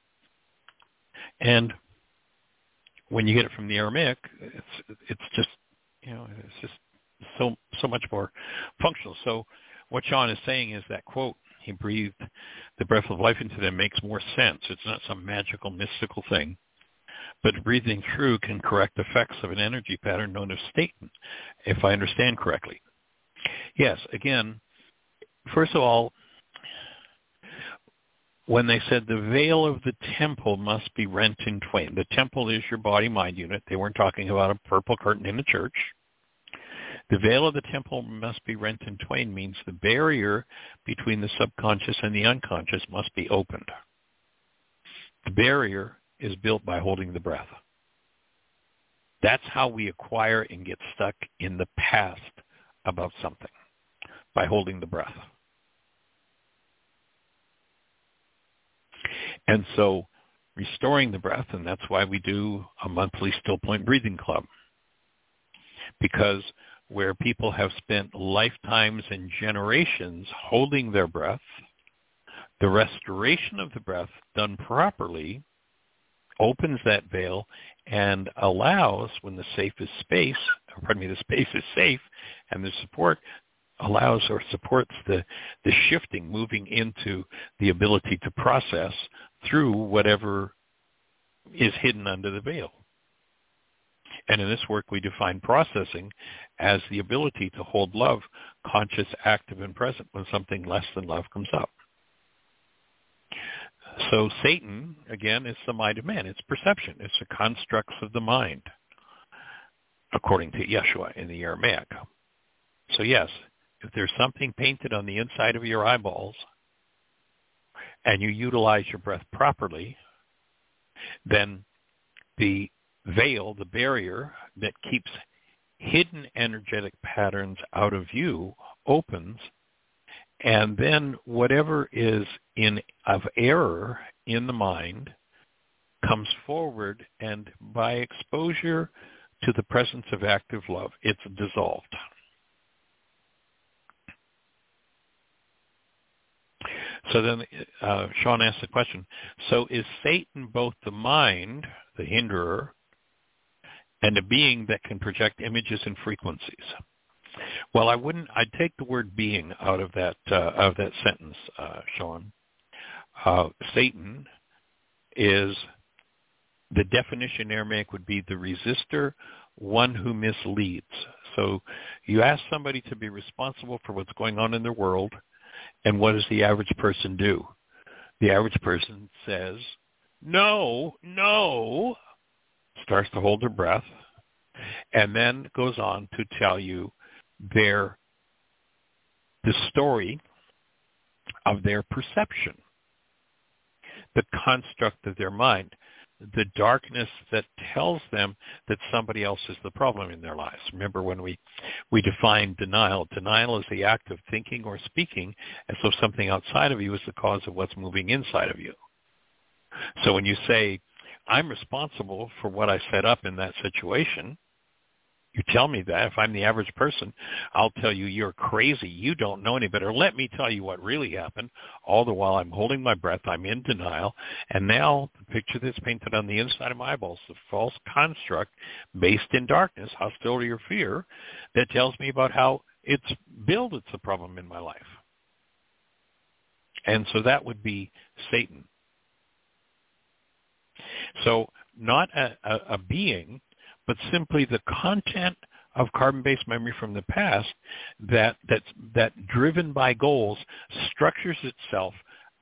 And when you get it from the Aramaic, it's it's just you know it's just so so much more functional. So what Sean is saying is that quote he breathed the breath of life into them makes more sense. It's not some magical mystical thing. But breathing through can correct effects of an energy pattern known as Satan, if I understand correctly. Yes, again, first of all, when they said the veil of the temple must be rent in twain, the temple is your body-mind unit. They weren't talking about a purple curtain in a church. The veil of the temple must be rent in twain means the barrier between the subconscious and the unconscious must be opened. The barrier is built by holding the breath. That's how we acquire and get stuck in the past about something, by holding the breath. And so restoring the breath, and that's why we do a monthly still point breathing club. Because where people have spent lifetimes and generations holding their breath, the restoration of the breath done properly opens that veil and allows, when the safe is space, pardon me, the space is safe and the support allows or supports the, the shifting, moving into the ability to process through whatever is hidden under the veil. And in this work, we define processing as the ability to hold love conscious, active, and present when something less than love comes up. So Satan, again, is the mind of man. It's perception. It's the constructs of the mind, according to Yeshua in the Aramaic. So yes, if there's something painted on the inside of your eyeballs and you utilize your breath properly, then the veil, the barrier that keeps hidden energetic patterns out of view opens and then whatever is in of error in the mind comes forward and by exposure to the presence of active love it's dissolved So then uh, Sean asked the question, so is Satan both the mind, the hinderer, and a being that can project images and frequencies? Well, I wouldn't. I'd take the word "being" out of that uh, of that sentence, uh, Sean. Uh, Satan is the definition in Aramaic would be the resistor, one who misleads. So you ask somebody to be responsible for what's going on in their world, and what does the average person do? The average person says, no, no, starts to hold their breath, and then goes on to tell you their the story of their perception, the construct of their mind the darkness that tells them that somebody else is the problem in their lives. Remember when we, we define denial. Denial is the act of thinking or speaking as though something outside of you is the cause of what's moving inside of you. So when you say, I'm responsible for what I set up in that situation, you tell me that. If I'm the average person, I'll tell you you're crazy. You don't know any better. Let me tell you what really happened. All the while I'm holding my breath. I'm in denial. And now the picture that's painted on the inside of my eyeballs, the false construct based in darkness, hostility or fear, that tells me about how it's built. it's a problem in my life. And so that would be Satan. So not a, a, a being but simply the content of carbon-based memory from the past that that's that driven by goals structures itself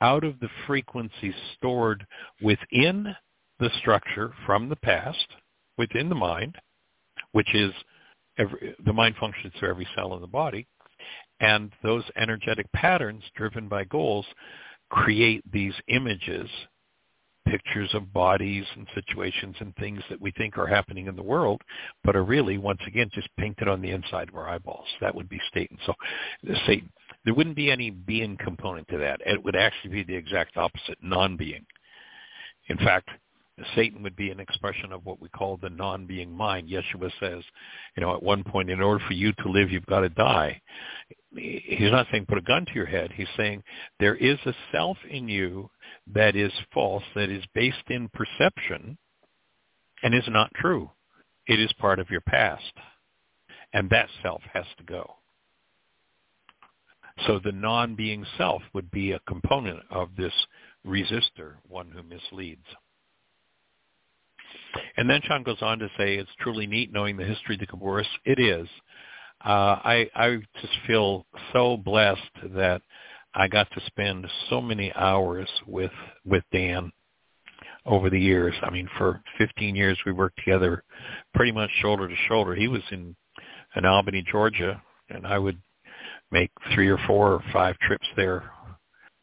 out of the frequencies stored within the structure from the past within the mind, which is every, the mind functions through every cell in the body, and those energetic patterns driven by goals create these images pictures of bodies and situations and things that we think are happening in the world, but are really, once again, just painted on the inside of our eyeballs. That would be Satan. So Satan, there wouldn't be any being component to that. It would actually be the exact opposite, non-being. In fact, Satan would be an expression of what we call the non-being mind. Yeshua says, you know, at one point, in order for you to live, you've got to die. He's not saying put a gun to your head. He's saying there is a self in you that is false, that is based in perception and is not true. It is part of your past. And that self has to go. So the non-being self would be a component of this resistor, one who misleads. And then Sean goes on to say, it's truly neat knowing the history of the Khabouris. It is. Uh, I, I just feel so blessed that I got to spend so many hours with, with Dan over the years. I mean, for 15 years we worked together pretty much shoulder to shoulder. He was in, in Albany, Georgia, and I would make three or four or five trips there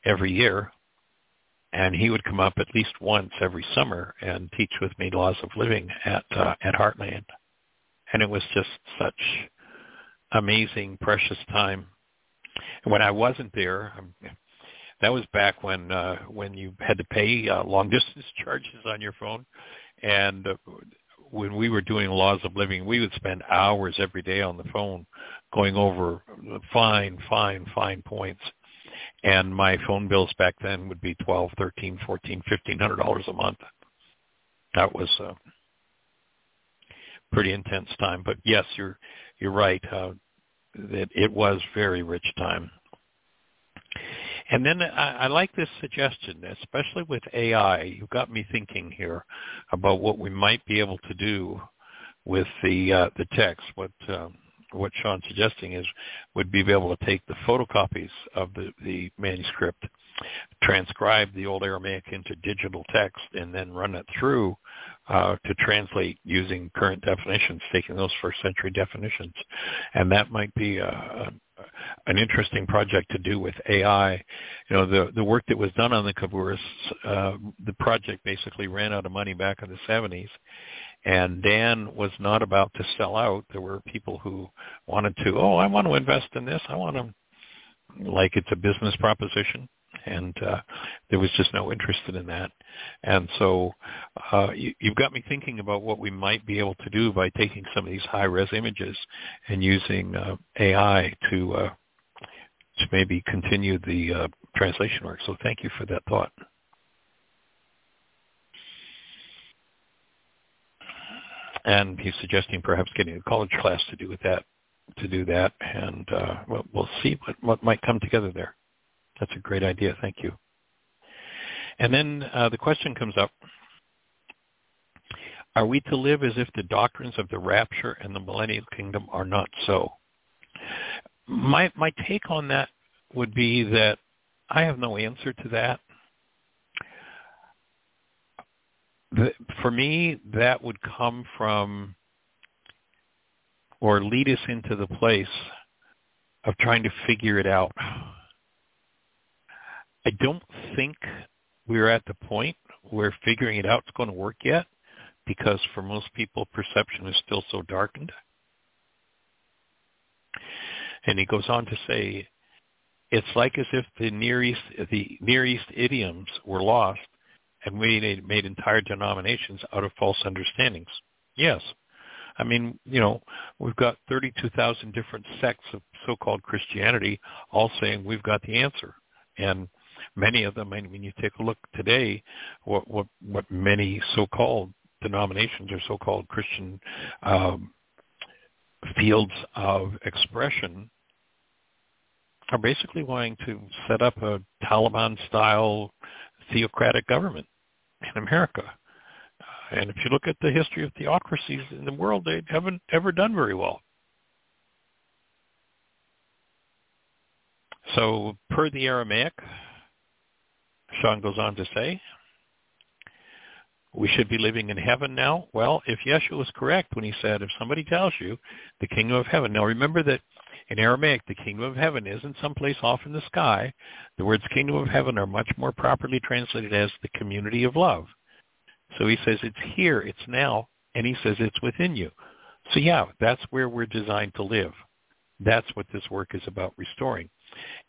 every year and he would come up at least once every summer and teach with me laws of living at uh, at Heartland, and it was just such amazing, precious time. And when I wasn't there, um, that was back when uh, when you had to pay uh, long distance [laughs] charges on your phone, and uh, when we were doing laws of living, we would spend hours every day on the phone going over fine, fine, fine points and my phone bills back then would be twelve, thirteen, fourteen, fifteen hundred dollars a month. That was a pretty intense time. But yes, you're you're right. Uh, that it was very rich time. And then I, I like this suggestion, especially with AI. You've got me thinking here about what we might be able to do with the uh, the text. What um, what Sean's suggesting is would be able to take the photocopies of the, the manuscript, transcribe the old Aramaic into digital text, and then run it through uh, to translate using current definitions, taking those first century definitions. And that might be a, a an interesting project to do with AI. You know, the the work that was done on the Khabouris, uh, the project basically ran out of money back in the 70s, and Dan was not about to sell out. There were people who wanted to, oh, I want to invest in this. I want to, like it's a business proposition. And uh, there was just no interest in that. And so uh, you, you've got me thinking about what we might be able to do by taking some of these high-res images and using uh, AI to uh, to maybe continue the uh, translation work. So thank you for that thought. And he's suggesting perhaps getting a college class to do with that to do that and uh, we'll, we'll see what, what might come together there. That's a great idea. Thank you. And then uh, the question comes up. Are we to live as if the doctrines of the rapture and the millennial kingdom are not so? My my take on that would be that i have no answer to that for me, that would come from or lead us into the place of trying to figure it out. I don't think we're at the point where figuring it out is going to work yet because for most people perception is still so darkened. And he goes on to say, it's like as if the Near East, the Near East idioms were lost and we made entire denominations out of false understandings. Yes. I mean, you know, we've got 32,000 different sects of so-called Christianity all saying we've got the answer. And many of them, I mean, you take a look today, what, what, what many so-called denominations or so-called Christian um, fields of expression are basically wanting to set up a Taliban-style theocratic government in America. Uh, and if you look at the history of theocracies in the world, they haven't ever done very well. So per the Aramaic, Sean goes on to say, we should be living in heaven now. Well, if Yeshua was correct when he said, if somebody tells you the kingdom of heaven. Now remember that in Aramaic, the kingdom of heaven isn't someplace off in the sky. The words kingdom of heaven are much more properly translated as the community of love. So he says it's here, it's now, and he says it's within you. So yeah, that's where we're designed to live. That's what this work is about restoring.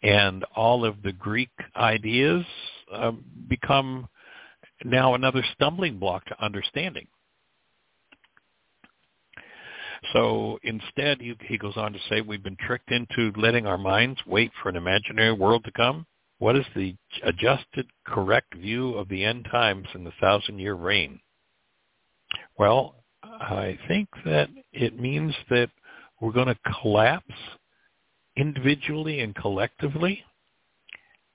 And all of the Greek ideas uh, become now another stumbling block to understanding. So instead, he, he goes on to say, we've been tricked into letting our minds wait for an imaginary world to come. What is the adjusted, correct view of the end times in the thousand-year reign? Well, I think that it means that we're going to collapse individually and collectively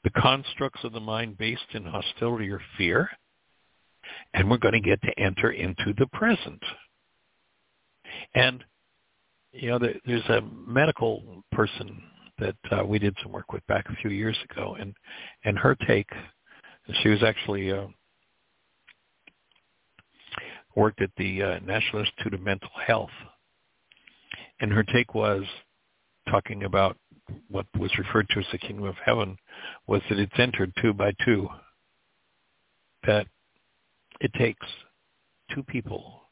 the constructs of the mind based in hostility or fear, and we're going to get to enter into the present. And, you know, there, there's a medical person that uh, we did some work with back a few years ago, and, and her take, she was actually uh, worked at the uh, National Institute of Mental Health, and her take was talking about what was referred to as the kingdom of heaven was that it's entered two by two. That it takes two people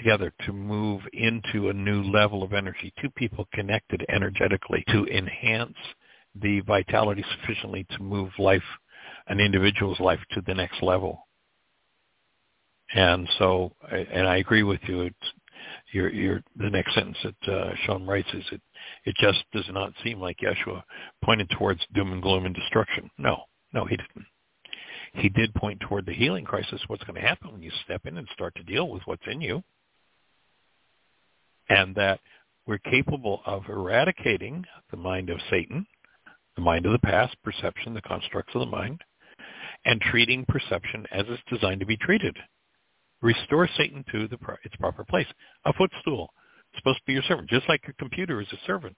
together to move into a new level of energy, two people connected energetically to enhance the vitality sufficiently to move life, an individual's life to the next level. And so, and I agree with you. It's, the next sentence that uh, Sean writes is it, it just does not seem like Yeshua pointed towards doom and gloom and destruction. No, no, he didn't. He did point toward the healing crisis, what's going to happen when you step in and start to deal with what's in you and that we're capable of eradicating the mind of Satan, the mind of the past, perception, the constructs of the mind, and treating perception as it's designed to be treated. Restore Satan to the, its proper place. A footstool. It's supposed to be your servant, just like your computer is a servant.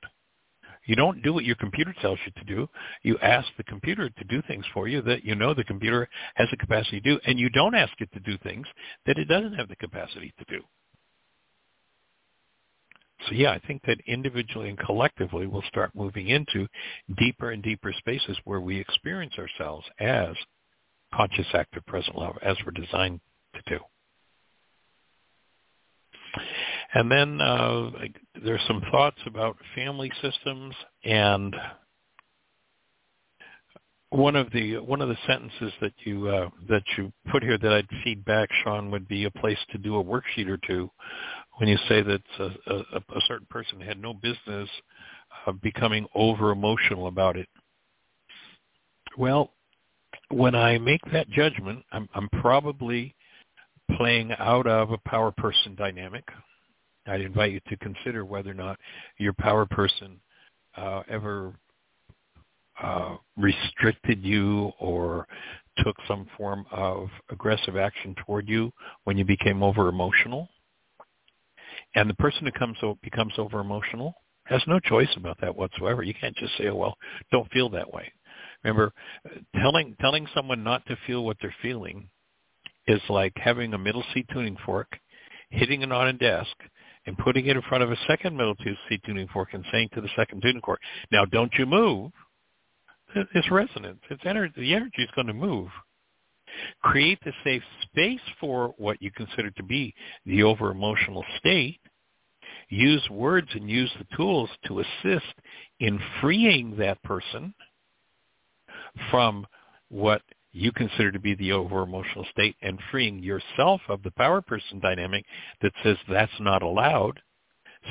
You don't do what your computer tells you to do. You ask the computer to do things for you that you know the computer has the capacity to do, and you don't ask it to do things that it doesn't have the capacity to do. So yeah, I think that individually and collectively we'll start moving into deeper and deeper spaces where we experience ourselves as conscious active present love as we're designed to do. And then uh, there's some thoughts about family systems and one of the one of the sentences that you uh, that you put here that I'd feed back, Sean, would be a place to do a worksheet or two when you say that a, a, a certain person had no business uh, becoming over emotional about it. Well, when I make that judgment, I'm, I'm probably playing out of a power person dynamic. I'd invite you to consider whether or not your power person uh, ever uh, restricted you or took some form of aggressive action toward you when you became over emotional. And the person who comes over becomes over emotional has no choice about that whatsoever. You can't just say, "Oh well, don't feel that way." Remember, uh, telling telling someone not to feel what they're feeling is like having a middle C tuning fork, hitting it on a desk, and putting it in front of a second middle C tuning fork and saying to the second tuning fork, "Now don't you move." It's resonance. It's energy. The energy is going to move. Create the safe space for what you consider to be the over-emotional state. Use words and use the tools to assist in freeing that person from what you consider to be the over-emotional state and freeing yourself of the power person dynamic that says that's not allowed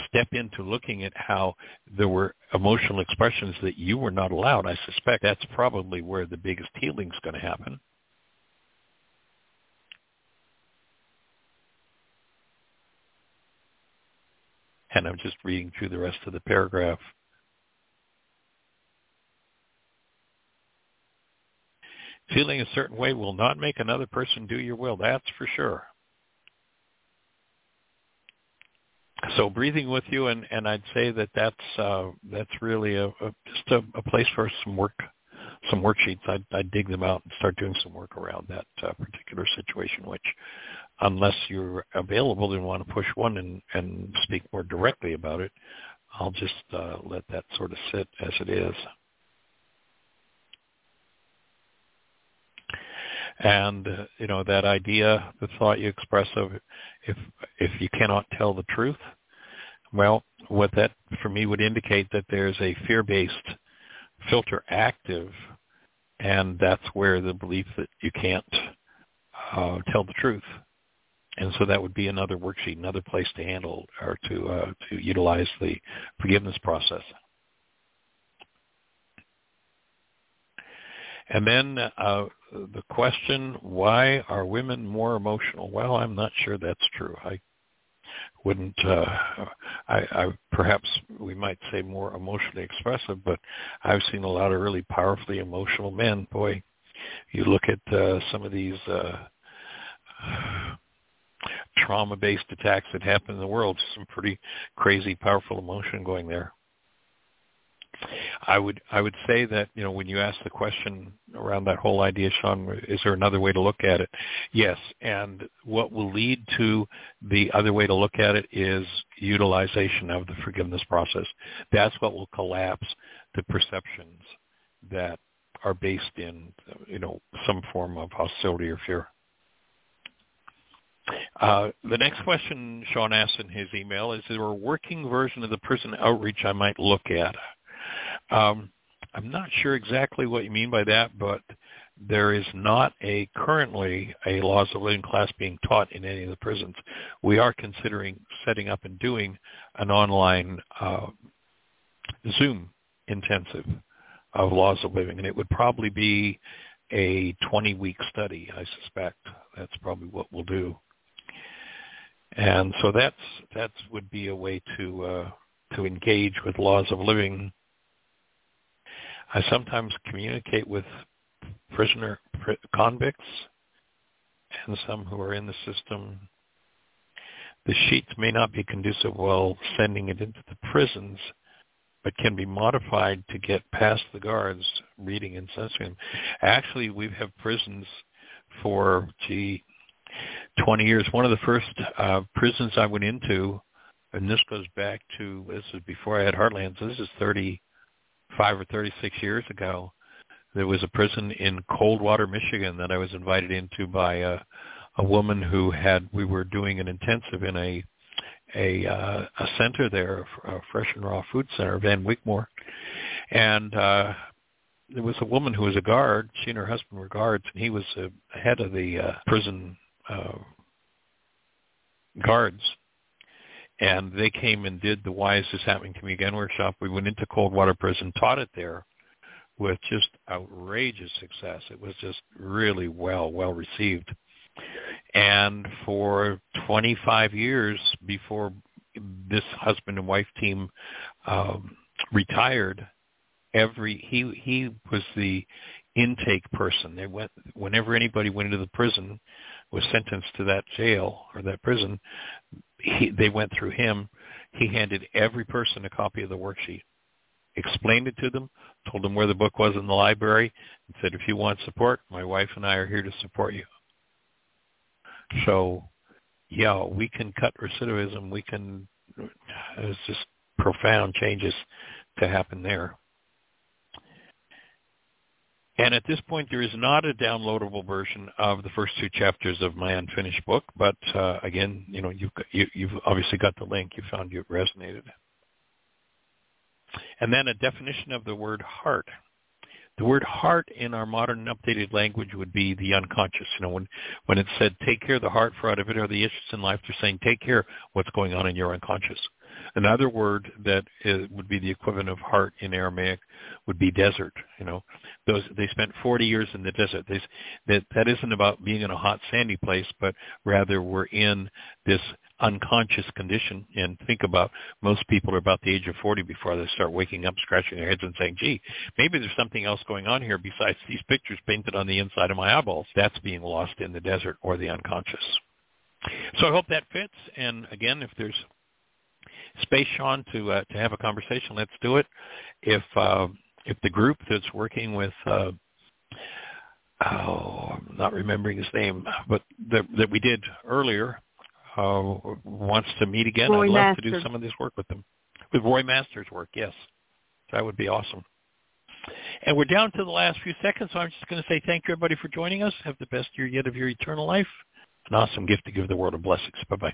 step into looking at how there were emotional expressions that you were not allowed, I suspect that's probably where the biggest healing is going to happen. And I'm just reading through the rest of the paragraph. Feeling a certain way will not make another person do your will. That's for sure. so breathing with you, and, and I'd say that that's uh, that's really a, a just a, a place for some work, some worksheets. I'd, I'd dig them out and start doing some work around that uh, particular situation. Which, unless you're available and want to push one and, and speak more directly about it, I'll just uh, let that sort of sit as it is. and uh, you know that idea the thought you express of if if you cannot tell the truth well what that for me would indicate that there's a fear-based filter active and that's where the belief that you can't uh, tell the truth and so that would be another worksheet another place to handle or to uh, to utilize the forgiveness process And then uh, the question, why are women more emotional? Well, I'm not sure that's true. I wouldn't, uh, I, I perhaps we might say more emotionally expressive, but I've seen a lot of really powerfully emotional men. Boy, you look at uh, some of these uh, trauma-based attacks that happen in the world, some pretty crazy, powerful emotion going there. I would I would say that you know when you ask the question around that whole idea, Sean, is there another way to look at it? Yes, and what will lead to the other way to look at it is utilization of the forgiveness process. That's what will collapse the perceptions that are based in you know some form of hostility or fear. Uh, the next question Sean asked in his email is, is, there a working version of the prison outreach I might look at? Um, I'm not sure exactly what you mean by that, but there is not a currently a laws of living class being taught in any of the prisons. We are considering setting up and doing an online uh, Zoom intensive of laws of living, and it would probably be a 20-week study. I suspect that's probably what we'll do. And so that's that would be a way to uh, to engage with laws of living I sometimes communicate with prisoner convicts and some who are in the system. The sheets may not be conducive while sending it into the prisons, but can be modified to get past the guards reading and censoring them. Actually, we have prisons for, gee, 20 years. One of the first uh, prisons I went into, and this goes back to, this is before I had Heartland, so this is 35 or 36 years ago, there was a prison in Coldwater, Michigan that I was invited into by a, a woman who had, we were doing an intensive in a, a, uh, a center there, a fresh and raw food center, Van Wigmore. And, uh, there was a woman who was a guard. She and her husband were guards, and he was uh, head of the uh, prison uh, guards and they came and did the Why Is This Happening to Me Again workshop. We went into Coldwater Prison, taught it there with just outrageous success. It was just really well, well received. And for 25 years before this husband and wife team um, retired, every he he was the intake person. They went whenever anybody went into the prison, was sentenced to that jail or that prison, he, they went through him. He handed every person a copy of the worksheet, explained it to them, told them where the book was in the library, and said, if you want support, my wife and I are here to support you. So, yeah, we can cut recidivism. We can, it's just profound changes to happen there. And at this point, there is not a downloadable version of the first two chapters of my unfinished book. But uh, again, you know, you've, got, you, you've obviously got the link. You found it resonated. And then a definition of the word heart. The word heart in our modern updated language would be the unconscious. You know, when, when it said take care of the heart, for out of it are the issues in life, they're saying take care what's going on in your unconscious. Another word that is, would be the equivalent of heart in Aramaic would be desert. You know, those they spent 40 years in the desert. They, that that isn't about being in a hot sandy place, but rather we're in this unconscious condition. And think about most people are about the age of 40 before they start waking up, scratching their heads, and saying, "Gee, maybe there's something else going on here besides these pictures painted on the inside of my eyeballs." That's being lost in the desert or the unconscious. So I hope that fits. And again, if there's space, Sean, to uh, to have a conversation, let's do it. If uh, if the group that's working with uh, oh, I'm not remembering his name, but the, that we did earlier uh, wants to meet again, Roy I'd love Masters. to do some of this work with them. With Roy Masters' work, yes. That would be awesome. And we're down to the last few seconds, so I'm just going to say thank you, everybody, for joining us. Have the best year yet of your eternal life. An awesome gift to give the world of blessings. Bye-bye.